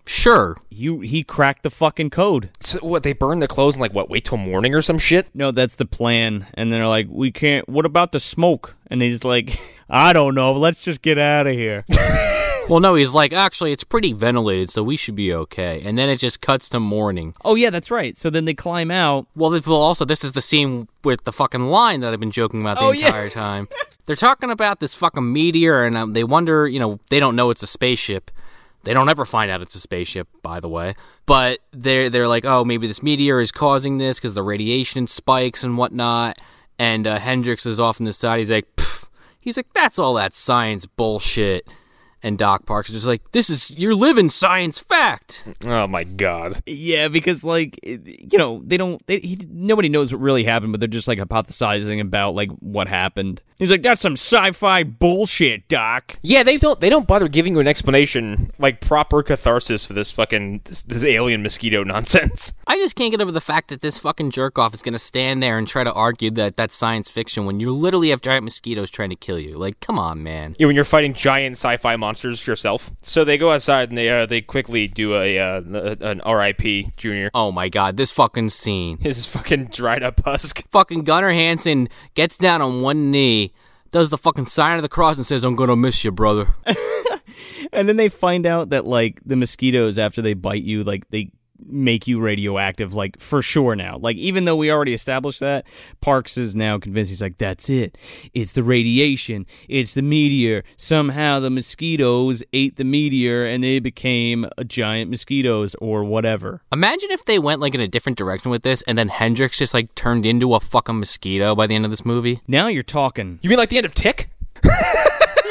sure. You he cracked the fucking code. so what? They burn the clothes and like what? Wait till morning or some shit. No, that's the plan. And they're like, we can't. What about the smoke? And he's like, I don't know. Let's just get out of here. Well, no, he's like, actually, it's pretty ventilated, so we should be okay. And then it just cuts to morning. oh yeah, that's right. So then they climb out. Well, this, well, also, this is the scene with the fucking line that I've been joking about the Oh, yeah. entire time. They're talking about this fucking meteor, and um, they wonder, you know, they don't know it's a spaceship. They don't ever find out it's a spaceship, by the way. But they're they're like, oh, maybe this meteor is causing this because the radiation spikes and whatnot. And uh, Hendrix is off on the side. He's like, Pfft. he's like, that's all that science bullshit. And Doc Parks is just like, this is you're living science fact. Oh my god. Yeah, because like you know they don't. They, he, nobody knows what really happened, but they're just like hypothesizing about like what happened. He's like, that's some sci-fi bullshit, Doc. Yeah, they don't they don't bother giving you an explanation like proper catharsis for this fucking this, this alien mosquito nonsense. I just can't get over the fact that this fucking jerk off is going to stand there and try to argue that that's science fiction when you literally have giant mosquitoes trying to kill you. Like, come on, man. Yeah, when you're fighting giant sci-fi monsters yourself. So they go outside and they uh, they quickly do a uh, an R.I.P. Junior. Oh my god, this fucking scene. His fucking dried up husk. Fucking Gunnar Hansen gets down on one knee, does the fucking sign of the cross, and says, I'm going to miss you, brother. And then they find out that like the mosquitoes after they bite you, like they make you radioactive, like for sure now. Like even though we already established that, Parks is now convinced. He's like, that's it. It's the radiation. It's the meteor. Somehow the mosquitoes ate the meteor and they became a giant mosquitoes or whatever. Imagine if they went like in a different direction with this, and then Hendrix just like turned into a fucking mosquito by the end of this movie. Now you're talking. You mean like the end of Tick?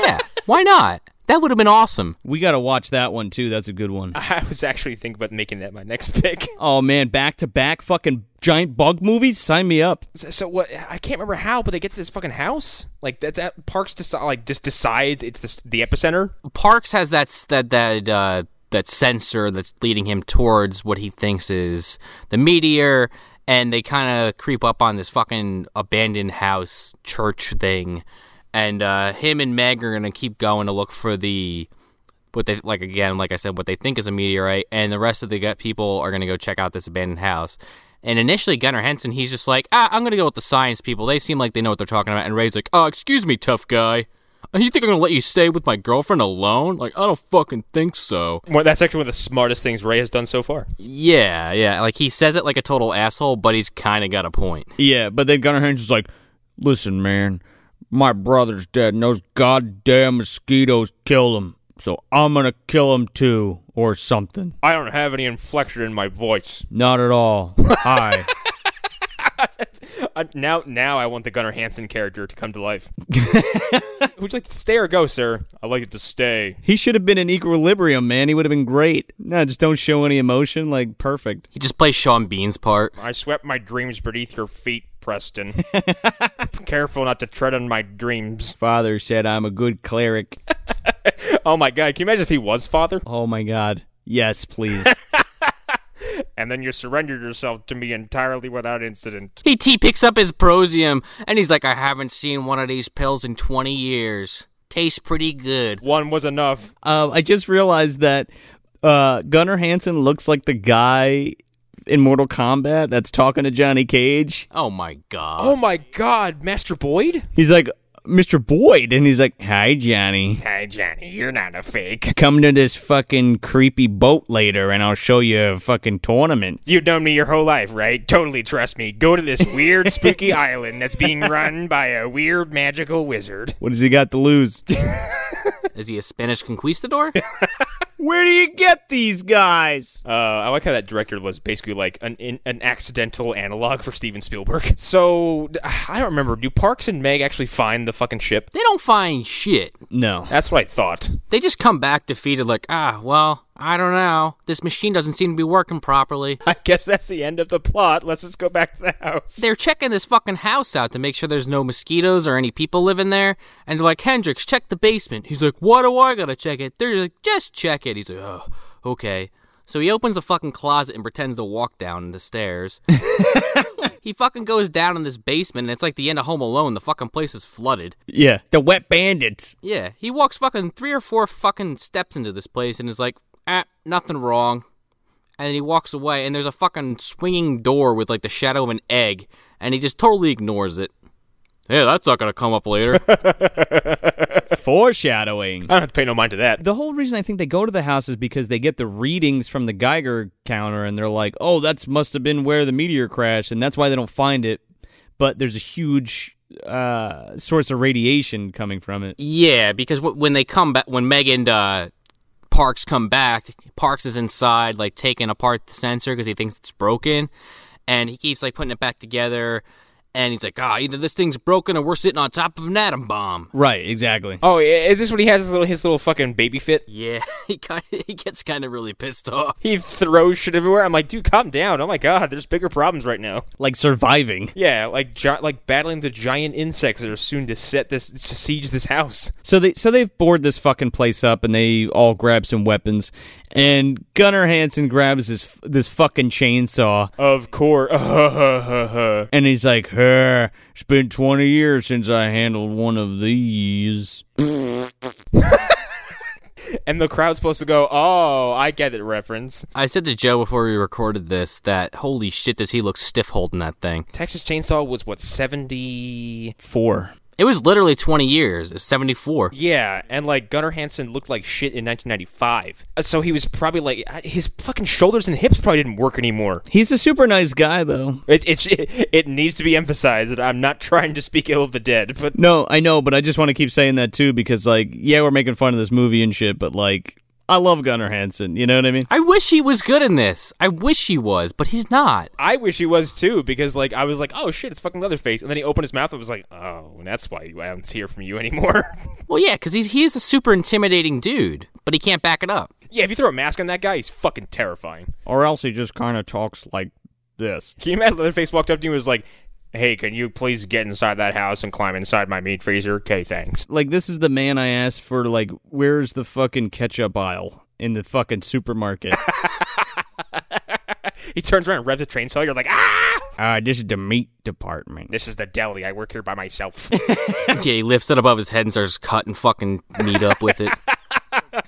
Yeah, why not? That would have been awesome. We got to watch that one too. That's a good one. I was actually thinking about making that my next pick. Oh man, back to back fucking giant bug movies. Sign me up. So, so what? I can't remember how, but they get to this fucking house. Like that. That Parks deci- like just decides it's the, the epicenter. Parks has that that that uh, that sensor that's leading him towards what he thinks is the meteor, and they kind of creep up on this fucking abandoned house church thing, and uh, him and Meg are gonna keep going to look for the what they like again, like I said, what they think is a meteorite, and the rest of the people are gonna go check out this abandoned house. And initially, Gunnar Hansen, he's just like, ah, I'm gonna go with the science people. They seem like they know what they're talking about. And Ray's like, oh, excuse me, tough guy. Uh, You think I'm gonna let you stay with my girlfriend alone? Like, I don't fucking think so. Well, that's actually one of the smartest things Ray has done so far. Yeah, yeah. Like he says it like a total asshole, but he's kind of got a point. Yeah, but then Gunnar Hansen's like, listen, man, my brother's dead, and those goddamn mosquitoes killed him, so I'm gonna kill him too, or something. I don't have any inflection in my voice. Not at all. Hi. Uh, now, now I want the Gunnar Hansen character to come to life. Would you like to stay or go, sir? I like it to stay. he should have been in equilibrium, man. He would have been great. No, just don't show any emotion. Like, perfect. He just plays Sean Bean's part. I swept my dreams beneath your feet, Preston. Careful not to tread on my dreams. Father said I'm a good cleric. Oh my god, can you imagine if he was father? Oh my god. Yes, please. And then you surrendered yourself to me entirely without incident. He, he picks up his Prozium and he's like, I haven't seen one of these pills in 20 years. Tastes pretty good. One was enough. Um, I just realized that uh, Gunnar Hansen looks like the guy in Mortal Kombat that's talking to Johnny Cage. Oh my god. Oh my god, Master Boyd? He's like, Mr. Boyd, and he's like, "Hi, Johnny. Hi, Johnny, you're not a fake. Come to this fucking creepy boat later, and I'll show you a fucking tournament." You've known me your whole life, right? Totally trust me. Go to this weird, spooky island that's being run by a weird, magical wizard. What does he got to lose? Is he a Spanish conquistador? Where do you get these guys? Uh, I like how that director was basically like an in, an accidental analog for Steven Spielberg. So I don't remember. Do Parks and Meg actually find the fucking ship? They don't find shit. No. That's what I thought. They just come back defeated, like, ah, well, I don't know. This machine doesn't seem to be working properly. I guess that's the end of the plot. Let's just go back to the house. They're checking this fucking house out to make sure there's no mosquitoes or any people living there. And they're like, Hendrix, check the basement. He's like, What do I gotta check it? They're like, just check it. He's like, oh, okay. So he opens a fucking closet and pretends to walk down the stairs. he fucking goes down in this basement and it's like the end of Home Alone. The fucking place is flooded. Yeah. The wet bandits. Yeah, he walks fucking three or four fucking steps into this place and is like, ah, nothing wrong. And then he walks away and there's a fucking swinging door with like the shadow of an egg and he just totally ignores it. Yeah, that's not gonna come up later. Foreshadowing. I don't have to pay no mind to that. The whole reason I think they go to the house is because they get the readings from the Geiger counter and they're like, oh, that's must have been where the meteor crashed, and that's why they don't find it. But there's a huge uh, source of radiation coming from it. yeah, because w- when they come back, when Meg and uh, Parks come back, Parks is inside, like taking apart the sensor because he thinks it's broken, and he keeps like putting it back together. And he's like, ah, either this thing's broken or we're sitting on top of an atom bomb. Right, exactly. Oh, is this when he has his little, his little fucking baby fit? Yeah, he kind of, he gets kind of really pissed off. He throws shit everywhere. I'm like, dude, calm down. Oh my god, there's bigger problems right now. Like surviving. Yeah, like gi- like battling the giant insects that are soon to set this to siege this house. So they so they board this fucking place up and they all grab some weapons. And Gunnar Hansen grabs this this fucking chainsaw Of course. and he's like, "Her, it's been twenty years since I handled one of these." and the crowd's supposed to go, "Oh, I get it." Reference. I said to Joe before we recorded this that holy shit, does he look stiff holding that thing? Texas Chainsaw was what seventy. Four. It was literally 20 years. It was 74. Yeah, and like Gunnar Hansen looked like shit in 1995. Uh, So he was probably like uh, his fucking shoulders and hips probably didn't work anymore. He's a super nice guy, though. It it, it, it needs to be emphasized that I'm not trying to speak ill of the dead, but No, I know, but I just want to keep saying that too because, like, yeah, we're making fun of this movie and shit, but like, I love Gunnar Hansen. You know what I mean? I wish he was good in this. I wish he was, but he's not. I wish he was too because like I was like, oh shit, it's fucking Leatherface, and then he opened his mouth. and was like, oh, and that's why I don't hear from you anymore. Well, yeah, because he's he is a super intimidating dude, but he can't back it up. yeah, if you throw a mask on that guy, he's fucking terrifying. Or else he just kind of talks like this. Can you imagine Leatherface walked up to you and was like, hey, can you please get inside that house and climb inside my meat freezer? Okay, thanks. Like, this is the man I asked for. Like, where's the fucking ketchup aisle in the fucking supermarket? He turns around and revs a train saw. You're like, ah! uh, this is the meat department. This is the deli. I work here by myself. yeah, he lifts it above his head and starts cutting fucking meat up with it.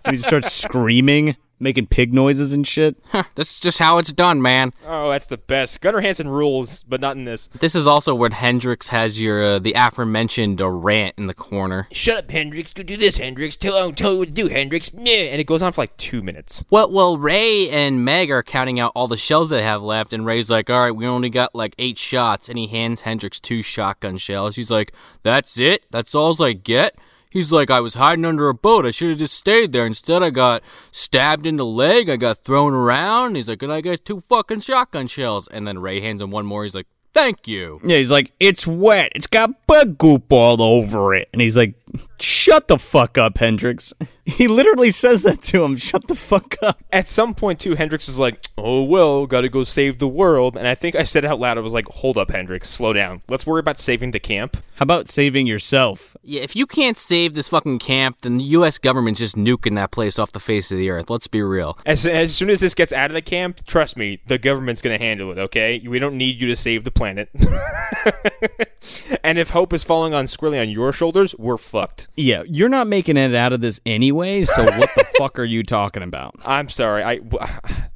And he starts screaming, making pig noises and shit. That's just how it's done, man. oh, that's the best. Gunnar Hansen rules, but not in this. This is also where Hendrix has your uh, the aforementioned uh, rant in the corner. Shut up, Hendrix. Go do this, Hendrix. Tell, oh, tell you what to do, Hendrix. Meh. And it goes on for like two minutes. Well, well, Ray and Meg are counting out all the shells they have left, and Ray's like, "All right, we only got like eight shots," and he hands Hendrix two shotgun shells. He's like, "That's it? That's all I get?" He's like, "I was hiding under a boat. I should have just stayed there. Instead, I got stabbed in the leg. I got thrown around." He's like, "And I got two fucking shotgun shells." And then Ray hands him one more. He's like, "Thank you." Yeah, he's like, it's wet. It's got bug goop all over it. And he's like, shut the fuck up, Hendrix. He literally says that to him. Shut the fuck up. At some point, too, Hendrix is like, oh, well, gotta go save the world. And I think I said it out loud. I was like, hold up, Hendrix. Slow down. Let's worry about saving the camp. How about saving yourself? Yeah, if you can't save this fucking camp, then the U.S. government's just nuking that place off the face of the earth. Let's be real. As, as soon as this gets out of the camp, trust me, the government's gonna handle it, okay? We don't need you to save the planet. and if hope is falling on squarely on your shoulders, we're fucked. Yeah, you're not making it out of this anyway, so what the fuck are you talking about? I'm sorry. I,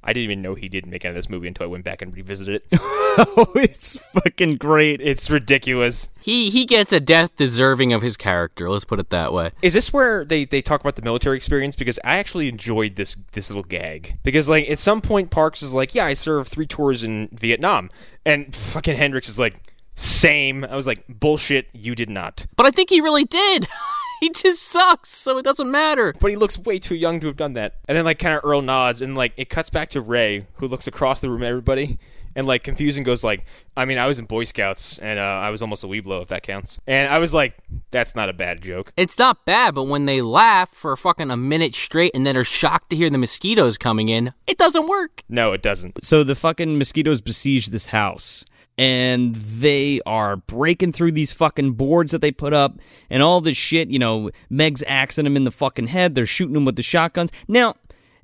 I didn't even know he didn't make it out of this movie until I went back and revisited it. oh, it's fucking great. it's ridiculous. He he gets a death deserving of his character. Let's put it that way. Is this where they, they talk about the military experience? Because I actually enjoyed this this little gag. Because like at some point Parks is like, Yeah, I served three tours in Vietnam. And fucking Hendrix is like, Same. I was like, Bullshit, you did not. But I think he really did. he just sucks, so it doesn't matter. But he looks way too young to have done that. And then like kind of Earl nods, and like it cuts back to Ray, who looks across the room at everybody, and like confused and goes like, "I mean, I was in Boy Scouts, and uh, I was almost a Webelo, if that counts." And I was like, "That's not a bad joke." It's not bad, but when they laugh for fucking a minute straight and then are shocked to hear the mosquitoes coming in, it doesn't work. No, it doesn't. So the fucking mosquitoes besiege this house. And they are breaking through these fucking boards that they put up and all this shit. You know, Meg's axing him in the fucking head. They're shooting him with the shotguns. Now,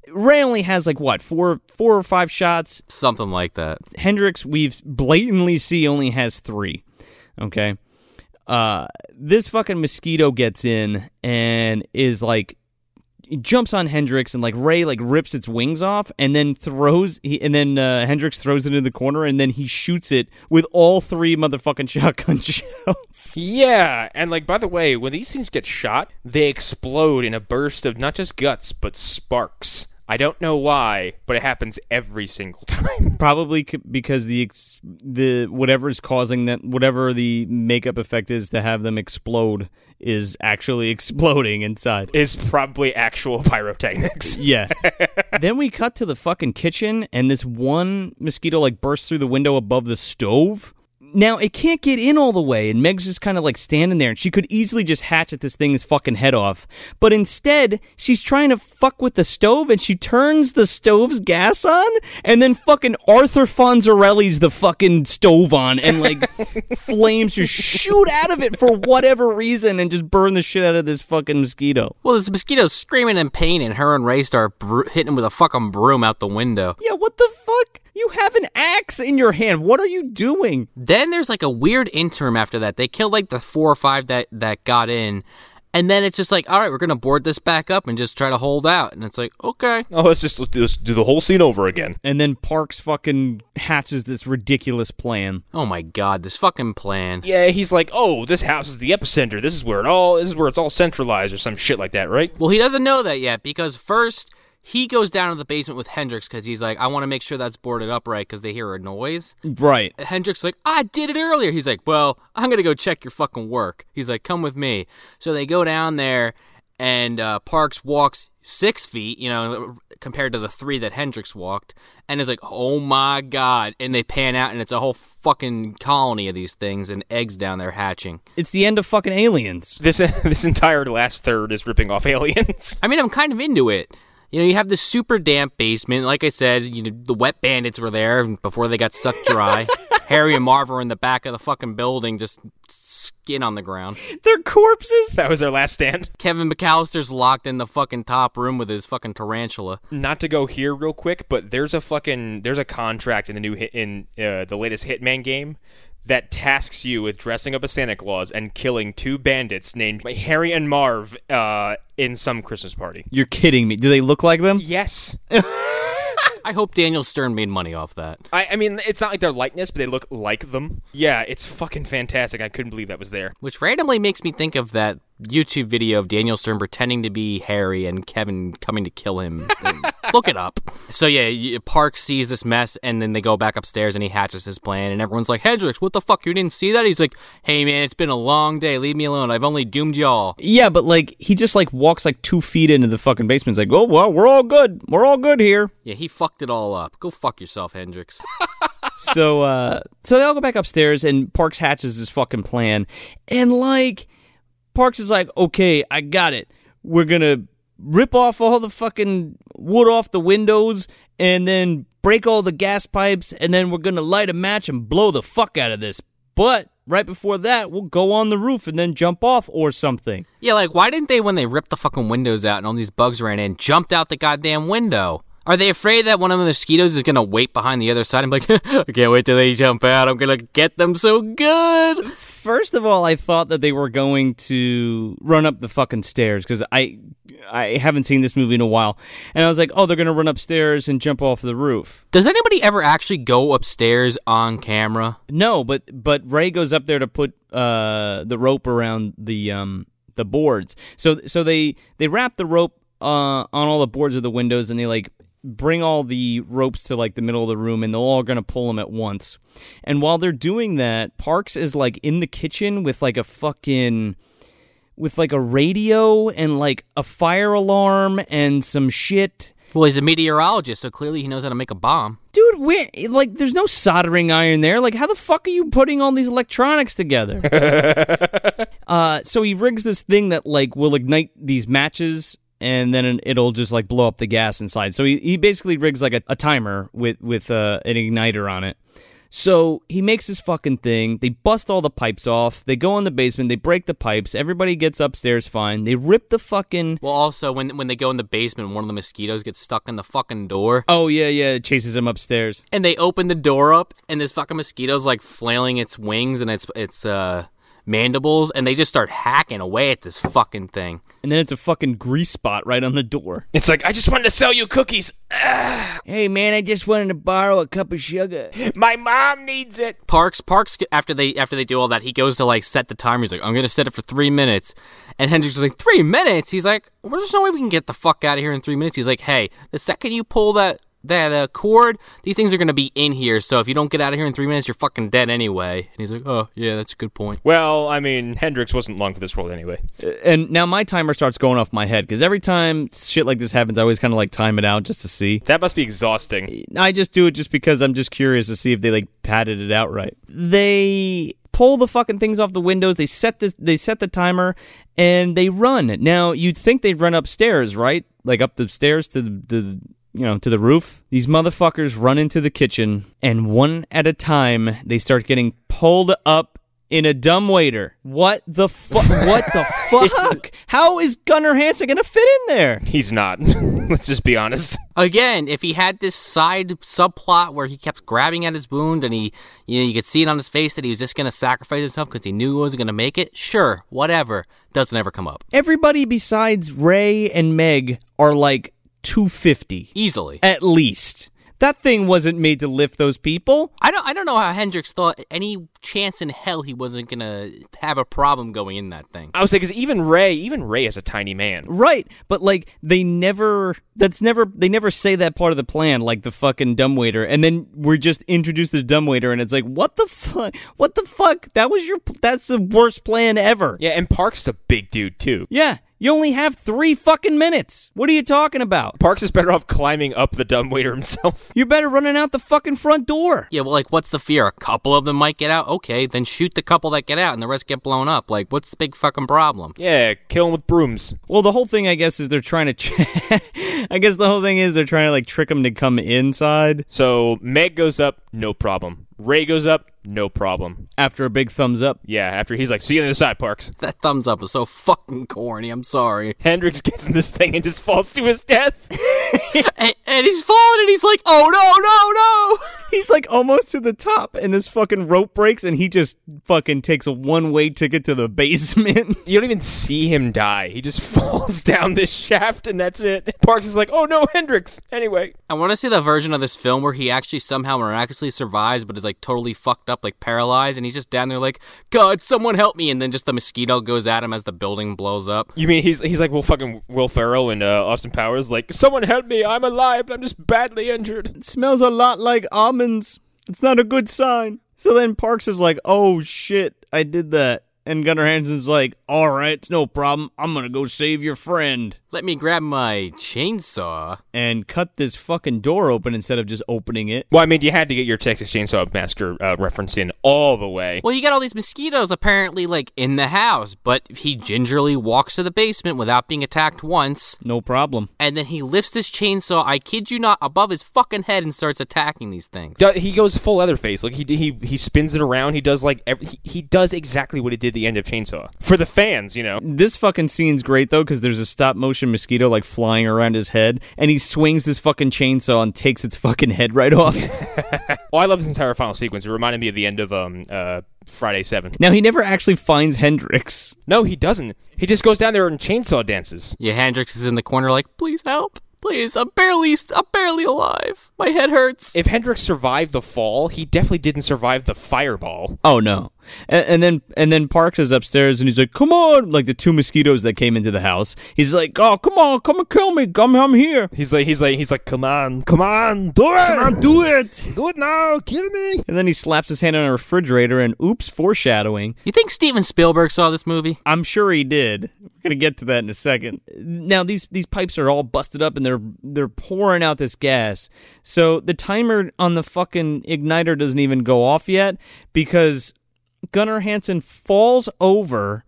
Ray only has like what, four four or five shots? Something like that. Hendrix, we've blatantly see only has three. Okay. Uh, this fucking mosquito gets in and is like he jumps on Hendrix and like Ray like rips its wings off and then throws he, and then uh, Hendrix throws it in the corner and then he shoots it with all three motherfucking shotgun shells. Yeah, and like by the way, when these things get shot, they explode in a burst of not just guts but sparks. I don't know why, but it happens every single time. Probably c- because the ex- the whatever is causing that whatever the makeup effect is to have them explode is actually exploding inside. Is probably actual pyrotechnics. Yeah. then we cut to the fucking kitchen, and this one mosquito like bursts through the window above the stove. Now it can't get in all the way, and Meg's just kind of like standing there, and she could easily just hatchet this thing's fucking head off. But instead, she's trying to fuck with the stove, and she turns the stove's gas on, and then fucking Arthur Fonzarelli's the fucking stove on, and like flames just shoot out of it for whatever reason, and just burn the shit out of this fucking mosquito. Well, this mosquito's screaming in pain, and her and Ray start br- hitting him with a fucking broom out the window. Yeah, what the fuck? You have an axe in your hand. What are you doing? Then there's like a weird interim after that. They killed like the four or five that that got in, and then it's just like, all right, we're gonna board this back up and just try to hold out. And it's like, okay, oh, let's just let's do the whole scene over again. And then Parks fucking hatches this ridiculous plan. oh my god, this fucking plan. Yeah, he's like, "Oh, this house is the epicenter. This is where it all this is where it's all centralized or some shit like that, right?" Well, he doesn't know that yet because first he goes down to the basement with Hendrix because he's like, I want to make sure that's boarded up right because they hear a noise. Right. Hendrix like, I did it earlier. He's like, well, I'm gonna go check your fucking work. He's like, come with me. So they go down there, and uh, Parks walks six feet, you know, compared to the three that Hendrix walked, and is like, oh my god. And they pan out, and it's a whole fucking colony of these things and eggs down there hatching. It's the end of fucking aliens. This this entire last third is ripping off aliens. I mean, I'm kind of into it. You know, you have this super damp basement. Like I said, you know, the wet bandits were there before they got sucked dry. Harry and Marv are in the back of the fucking building, just skin on the ground. They're corpses. that was their last stand. Kevin McCallister's locked in the fucking top room with his fucking tarantula. Not to go here real quick, but there's a fucking there's a contract in the new hit in uh, the latest Hitman game that tasks you with dressing up as Santa Claus and killing two bandits named Harry and Marv uh, in some Christmas party. You're kidding me. Do they look like them? Yes. I hope Daniel Stern made money off that. I, I mean, it's not like their likeness, but they look like them. Yeah, it's fucking fantastic. I couldn't believe that was there. Which randomly makes me think of that YouTube video of Daniel Stern pretending to be Harry and Kevin coming to kill him. Look it up. So yeah, Park sees this mess, and then they go back upstairs, and he hatches his plan, and everyone's like, "Hendrix, what the fuck? You didn't see that?" He's like, "Hey man, it's been a long day. Leave me alone. I've only doomed y'all." Yeah, but like he just like walks like two feet into the fucking basement. It's like, oh well, we're all good. We're all good here. Yeah, he fucked it all up. Go fuck yourself, Hendrix. so uh so they all go back upstairs and Parks hatches his fucking plan. And like Parks is like, okay, I got it. We're gonna rip off all the fucking wood off the windows and then break all the gas pipes and then we're gonna light a match and blow the fuck out of this. But right before that, we'll go on the roof and then jump off or something. yeah, like why didn't they, when they ripped the fucking windows out and all these bugs ran in, jumped out the goddamn window? Are they afraid that one of the mosquitoes is gonna wait behind the other side and be like, I can't wait till they jump out. I'm gonna get them so good. First of all, I thought that they were going to run up the fucking stairs because I I haven't seen this movie in a while, and I was like, oh, they're gonna run upstairs and jump off the roof. Does anybody ever actually go upstairs on camera? No, but but Ray goes up there to put uh the rope around the um the boards. So so they they wrap the rope uh on all the boards of the windows and they like bring all the ropes to like the middle of the room and they're all going to pull them at once. And while they're doing that, Parks is like in the kitchen with like a fucking with like a radio and like a fire alarm and some shit. Well, he's a meteorologist, so clearly he knows how to make a bomb. Dude, where like there's no soldering iron there. Like how the fuck are you putting all these electronics together? uh so he rigs this thing that like will ignite these matches and then it'll just like blow up the gas inside. So he, he basically rigs like a, a timer with with uh, an igniter on it. So he makes this fucking thing. They bust all the pipes off. They go in the basement. They break the pipes. Everybody gets upstairs fine. They rip the fucking. Well, also when when they go in the basement, one of the mosquitoes gets stuck in the fucking door, Oh yeah, yeah. It chases him upstairs. and they open the door up, and this fucking mosquito's like flailing its wings and its its uh mandibles, and they just start hacking away at this fucking thing. And then it's a fucking grease spot right on the door. It's like I just wanted to sell you cookies. Hey man, I just wanted to borrow a cup of sugar. My mom needs it. Parks Parks after they after they do all that, he goes to like set the timer. He's like, I'm gonna set it for three minutes, and Hendrix is like, three minutes. He's like, well, there's no way we can get the fuck out of here in three minutes. He's like, hey, the second you pull that that uh, cord, these things are gonna be in here. So if you don't get out of here in three minutes, you're fucking dead anyway. And he's like, oh yeah, that's a good point. Well, I mean, Hendrix wasn't long for this world anyway. And now my timer starts going off my head because every time shit like this happens, I always kind of like time it out just to see. That must be exhausting. I just do it just because I'm just curious to see if they like padded it out right. They pull the fucking things off the windows. They set the they set the timer and they run. Now you'd think they'd run upstairs, right? Like up the stairs to the, the you know to the roof. These motherfuckers run into the kitchen and one at a time they start getting pulled up in a dumbwaiter. What the fuck? what the fuck? How is Gunnar Hansen gonna fit in there? He's not. Let's just be honest. Again, if he had this side subplot where he kept grabbing at his wound and he, you know, you could see it on his face that he was just going to sacrifice himself because he knew he wasn't going to make it, sure, whatever. Doesn't ever come up. Everybody besides Ray and Meg are like 250 Easily. at least. That thing wasn't made to lift those people. I don't I don't know how Hendrix thought any chance in hell he wasn't gonna have a problem going in that thing. I was like, because even Ray, even Ray is a tiny man. Right, but like they never that's never they never say that part of the plan like the fucking dumbwaiter and then we're just introduced to the dumbwaiter and it's like what the fuck what the fuck that was your that's the worst plan ever. Yeah, and Parks a big dude too. Yeah, you only have 3 fucking minutes. What are you talking about? Parks is better off climbing up the dumbwaiter himself. You're better running out the fucking front door. Yeah, well, like, what's the fear? A couple of them might get out. Okay, then shoot the couple that get out, and the rest get blown up. Like, what's the big fucking problem? Yeah, kill them with brooms. Well, the whole thing, I guess, is they're trying to. Tr- I guess the whole thing is they're trying to like trick them to come inside So Meg goes up, no problem. Ray goes up, no problem. after a big thumbs up. Yeah, after he's like, see you on the other side, Parks. That thumbs up is so fucking corny. I'm sorry. Hendrix gets in this thing and just falls to his death. and, and he's falling, and he's like, "Oh no, no, no!" He's like almost to the top, and this fucking rope breaks, and he just fucking takes a one way ticket to the basement. you don't even see him die. He just falls down this shaft and that's it. Parks is like, oh no, Hendrix. Anyway. I want to see the version of this film where he actually somehow miraculously survives, but is like totally fucked up, like paralyzed, and he's just down there like, "God, someone help me!" And then just the mosquito goes at him as the building blows up. You mean he's he's like well fucking Will Ferrell and uh, Austin Powers like someone help me I'm alive but I'm just badly injured. It smells a lot like almonds. It's not a good sign. So then Parks is like, oh shit, I did that. And Gunnar Hansen's like, all right, it's no problem. I'm gonna go save your friend. Let me grab my chainsaw. And cut this fucking door open instead of just opening it. Well, I mean you had to get your Texas Chainsaw Massacre uh, reference in all the way. Well, you got all these mosquitoes apparently like in the house, but he gingerly walks to the basement without being attacked once, No problem. and then he lifts his chainsaw, I kid you not, above his fucking head and starts attacking these things. Do- he goes full Leatherface. Like he he he spins it around. He does like every, he, he does exactly what he did at the end of Chainsaw for the fans. You know. This fucking scene's great though because there's a stop motion mosquito like flying around his head, and he swings this fucking chainsaw and takes its fucking head right off. Oh, I love this entire final sequence. It reminded me of the end of um uh Friday Seven. now he never actually finds Hendrix. No, he doesn't. He just goes down there and chainsaw dances. Yeah, Hendrix is in the corner like, please help. Please, I'm barely, I'm barely alive. My head hurts. If Hendrix survived the fall, he definitely didn't survive the fireball. Oh no. And, and then and then Parks is upstairs and he's like, "Come on!" Like the two mosquitoes that came into the house. He's like, "Oh, come on, come and kill me! Come, I'm here." He's like, he's like, he's like, come on, come on, do it, come on, do it. do it now, kill me. And then he slaps his hand on a refrigerator and oops, foreshadowing. You think Steven Spielberg saw this movie? I'm sure he did. We're gonna get to that in a second. Now these these pipes are all busted up and they're they're pouring out this gas. So the timer on the fucking igniter doesn't even go off yet because Gunnar Hansen falls over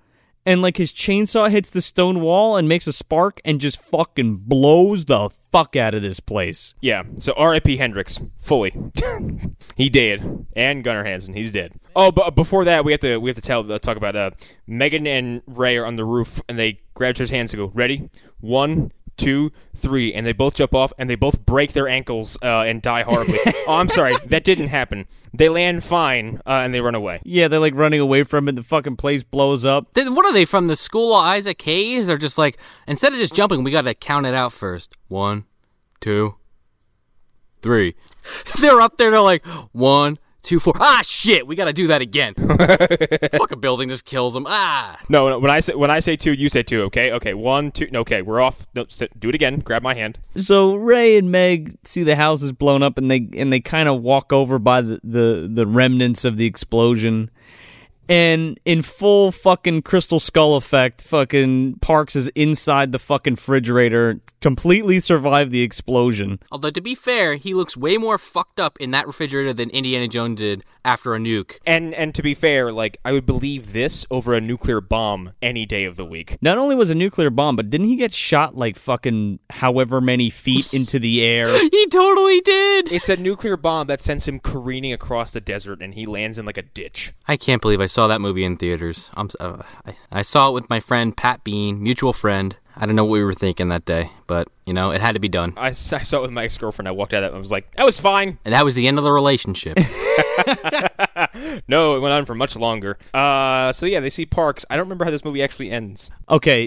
and like his chainsaw hits the stone wall and makes a spark and just fucking blows the fuck out of this place. Yeah. So R.I.P. Hendrix, fully. he dead, and Gunnar Hansen, he's dead. Oh, but before that, we have to we have to tell uh, talk about uh, Megan and Ray are on the roof, and they grab his hands and go, "Ready? One, two, three, and they both jump off and they both break their ankles uh, and die horribly. oh, I'm sorry, that didn't happen. They land fine uh, and they run away. Yeah, they're like running away from it. The fucking place blows up. They- What are they from the school of Isaac Hayes? They're just like instead of just jumping, we got to count it out first. One, two, three. They're up there. They're like one, two, four. Ah, shit! We got to do that again. Fucking building just kills them. Ah. No, no, when I say when I say two, you say two. Okay, okay, one, two. no, Okay, we're off. No, sit, do it again. Grab my hand. So Ray and Meg see the house is blown up, and they and they kind of walk over by the, the the remnants of the explosion. And in full fucking crystal skull effect, fucking Parks is inside the fucking refrigerator, completely survived the explosion. Although to be fair, he looks way more fucked up in that refrigerator than Indiana Jones did after a nuke. And and to be fair, like I would believe this over a nuclear bomb any day of the week. Not only was a nuclear bomb, but didn't he get shot like fucking however many feet into the air? He totally did. It's a nuclear bomb that sends him careening across the desert, and he lands in like a ditch. I can't believe I saw that movie in theaters. I'm, uh, I, I saw it with my friend Pat Bean, mutual friend. I don't know what we were thinking that day, but you know it had to be done, I saw it with my ex girlfriend. I walked out of it and I was like, that was fine. and that was the end of the relationship. No, it went on for much longer. Uh, so yeah, they see Parks. I don't remember how this movie actually ends. Okay.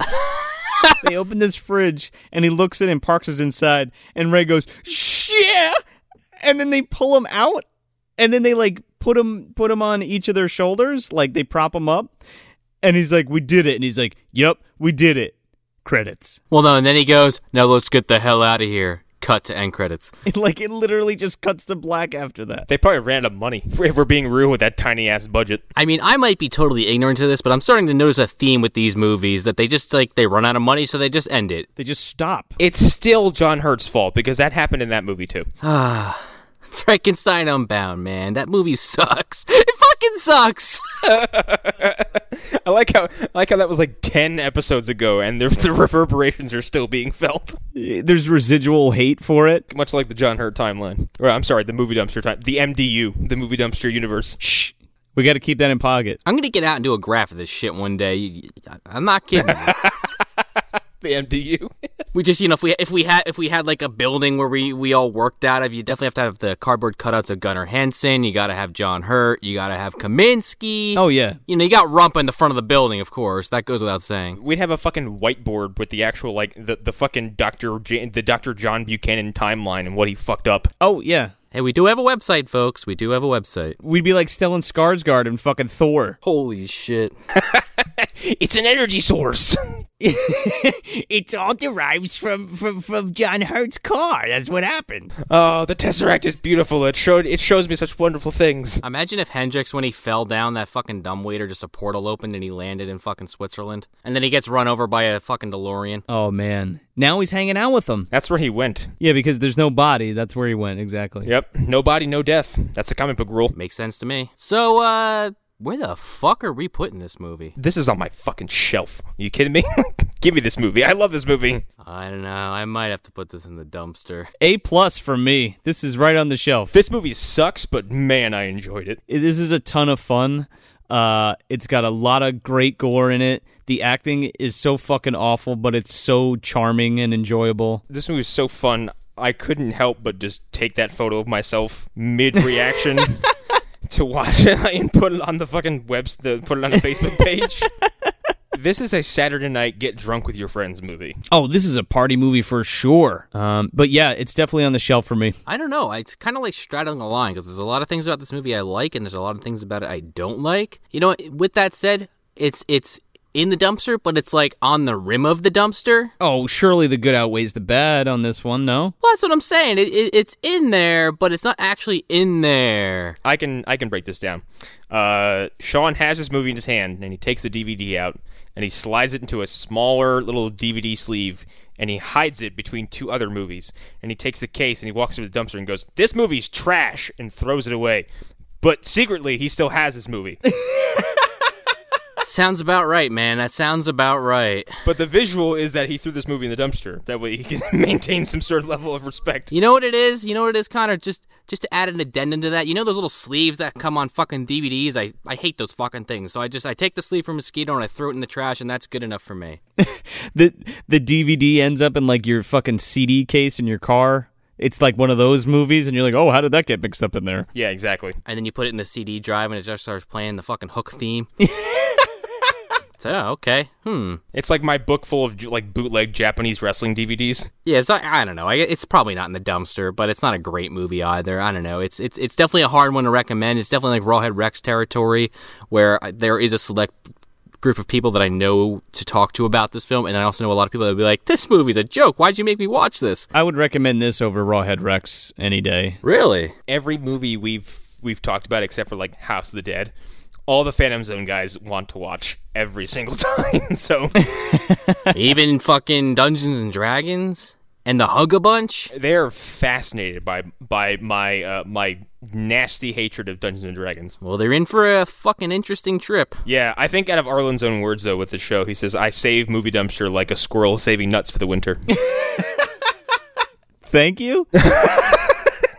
they open this fridge and he looks in and Parks is inside and Ray goes, "Yeah." And then they pull him out and then they like put him put him on each of their shoulders, like they prop him up. And he's like, "We did it." And he's like, "Yep, we did it." Credits. well, no, and then he goes, "Now let's get the hell out of here." Cut to end credits. like it literally just cuts to black after that. They probably ran out of money if we're being real with that tiny ass budget. I mean, I might be totally ignorant to this, but I'm starting to notice a theme with these movies that they just like they run out of money, so they just end it. They just stop. It's still John Hurt's fault because that happened in that movie too. Ah. Frankenstein Unbound, man, that movie sucks. It fucking sucks. I like how I like how that was like ten episodes ago, and the, the reverberations are still being felt, There's residual hate for it. much like the John Hurt timeline. Or I'm sorry, the movie dumpster time, the MDU, the movie dumpster universe. Shh. We got to keep that in pocket. I'm gonna get out and do a graph of this shit one day. You- you- I'm not kidding. You. The MDU. we just, you know, if we if we had if we had like a building where we we all worked out of, you definitely have to have the cardboard cutouts of Gunnar Hansen. You got to have John Hurt. You got to have Kaminsky. Oh yeah. You know, you got Rump in the front of the building, of course. That goes without saying. We'd have a fucking whiteboard with the actual like the, the fucking Doctor J- the Doctor John Buchanan timeline and what he fucked up. Oh yeah. Hey, we do have a website, folks. We do have a website. We'd be like Stellan Skarsgård and fucking Thor. Holy shit. It's an energy source. it all derives from, from, from John Hurt's car. That's what happened. oh, the Tesseract is beautiful. It showed it shows me such wonderful things. Imagine if Hendrix, when he fell down that fucking dumbwaiter, just a portal opened and he landed in fucking Switzerland. And then he gets run over by a fucking DeLorean. Oh man. Now he's hanging out with them. That's where he went. Yeah, because there's no body. That's where he went exactly. Yep. No body, no death. That's a comic book rule. Makes sense to me. So, uh, where the fuck are we putting this movie? This is on my fucking shelf. you kidding me? Give me this movie. I love this movie. I don't know. I might have to put this in the dumpster. A plus for me. This is right on the shelf. This movie sucks, but man, I enjoyed it. It- This is a ton of fun. Uh, it's got a lot of great gore in it. The acting is so fucking awful, but it's so charming and enjoyable. This movie was so fun. I couldn't help but just take that photo of myself mid reaction to watch it and put it on the fucking webs. The put it on the Facebook page. this is a Saturday night get drunk with your friends movie. Oh, this is a party movie for sure. Um, but yeah, it's definitely on the shelf for me. I don't know. It's kind of like straddling a line because there's a lot of things about this movie I like, and there's a lot of things about it I don't like. You know, what? with that said, it's it's in the dumpster, but it's like on the rim of the dumpster. Oh, surely the good outweighs the bad on this one, no? Well, that's what I'm saying. It, it, it's in there, but it's not actually in there. I can I can break this down. Uh, Sean has his movie in his hand, and he takes the DVD out, and he slides it into a smaller little DVD sleeve, and he hides it between two other movies. And he takes the case and he walks to the dumpster and goes, "This movie's trash," and throws it away. But secretly, he still has this movie. Sounds about right, man. That sounds about right. but the visual is that he threw this movie in the dumpster. That way, he can maintain some sort of level of respect. You know what it is? You know what it is, Connor? Just just to add an addendum to that. You know those little sleeves that come on fucking DVDs? I, I hate those fucking things. So I just I take the sleeve from Mosquito and I throw it in the trash, and that's good enough for me. The the DVD ends up in like your fucking CD case in your car. It's like one of those movies, and you're like, oh, how did that get mixed up in there? Yeah, exactly. And then you put it in the CD drive, and it just starts playing the fucking hook theme. so okay, hmm. It's like my book full of like bootleg Japanese wrestling DVDs. Yeah, it's not, I don't know. I, it's probably not in the dumpster, but it's not a great movie either. I don't know. It's it's it's definitely a hard one to recommend. It's definitely like Rawhead Rex territory, where there is a select group of people that I know to talk to about this film, and I also know a lot of people that would be like, "This movie's a joke. Why'd you make me watch this?" I would recommend this over Rawhead Rex any day. Really? Every movie we've we've talked about, except for like House of the Dead, all the Phantom Zone guys want to watch every single time. so Even fucking Dungeons and Dragons and the Hugga Bunch. they're fascinated by by my uh, my nasty hatred of Dungeons and Dragons. Well, they're in for a fucking interesting trip. Yeah, I think out of Arlen's own words though with the show, he says, "I save movie dumpster like a squirrel saving nuts for the winter." Thank you.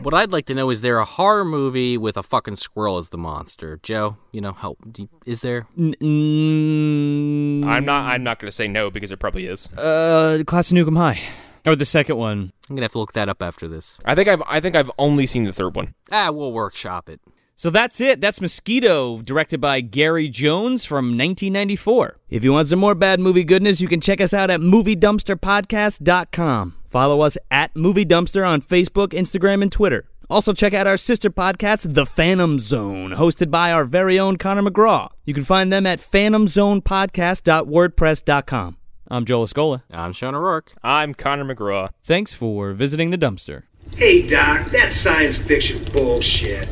What I'd like to know is there a horror movie with a fucking squirrel as the monster? Joe, you know, help. Do you- Is there? N- mm, I'm not I'm not going to say no because it probably is. uh, Class of Nuke 'Em High, or the second one. I'm gonna have to look that up after this. I think I've I think I've only seen the third one. Ah, we'll workshop it. So that's it. That's Mosquito, directed by Gary Jones from 1994. If you want some more bad movie goodness, you can check us out at MovieDumpsterPodcast.com. Follow us at Movie Dumpster on Facebook, Instagram, and Twitter. Also, check out our sister podcast, The Phantom Zone, hosted by our very own Connor McGraw. You can find them at phantomzonepodcast.wordpress.com. I'm Joel Escola. I'm Sean O'Rourke. I'm Connor McGraw. Thanks for visiting the dumpster. Hey, Doc, that's science fiction bullshit.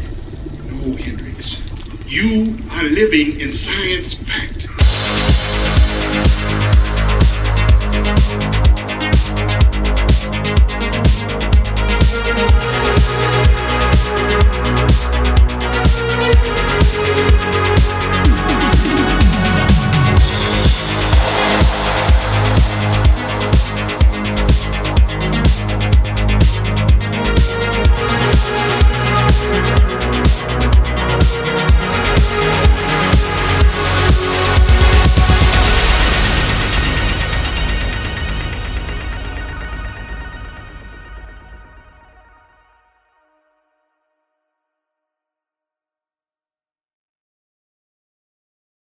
You are living in science fact. We'll Thank you.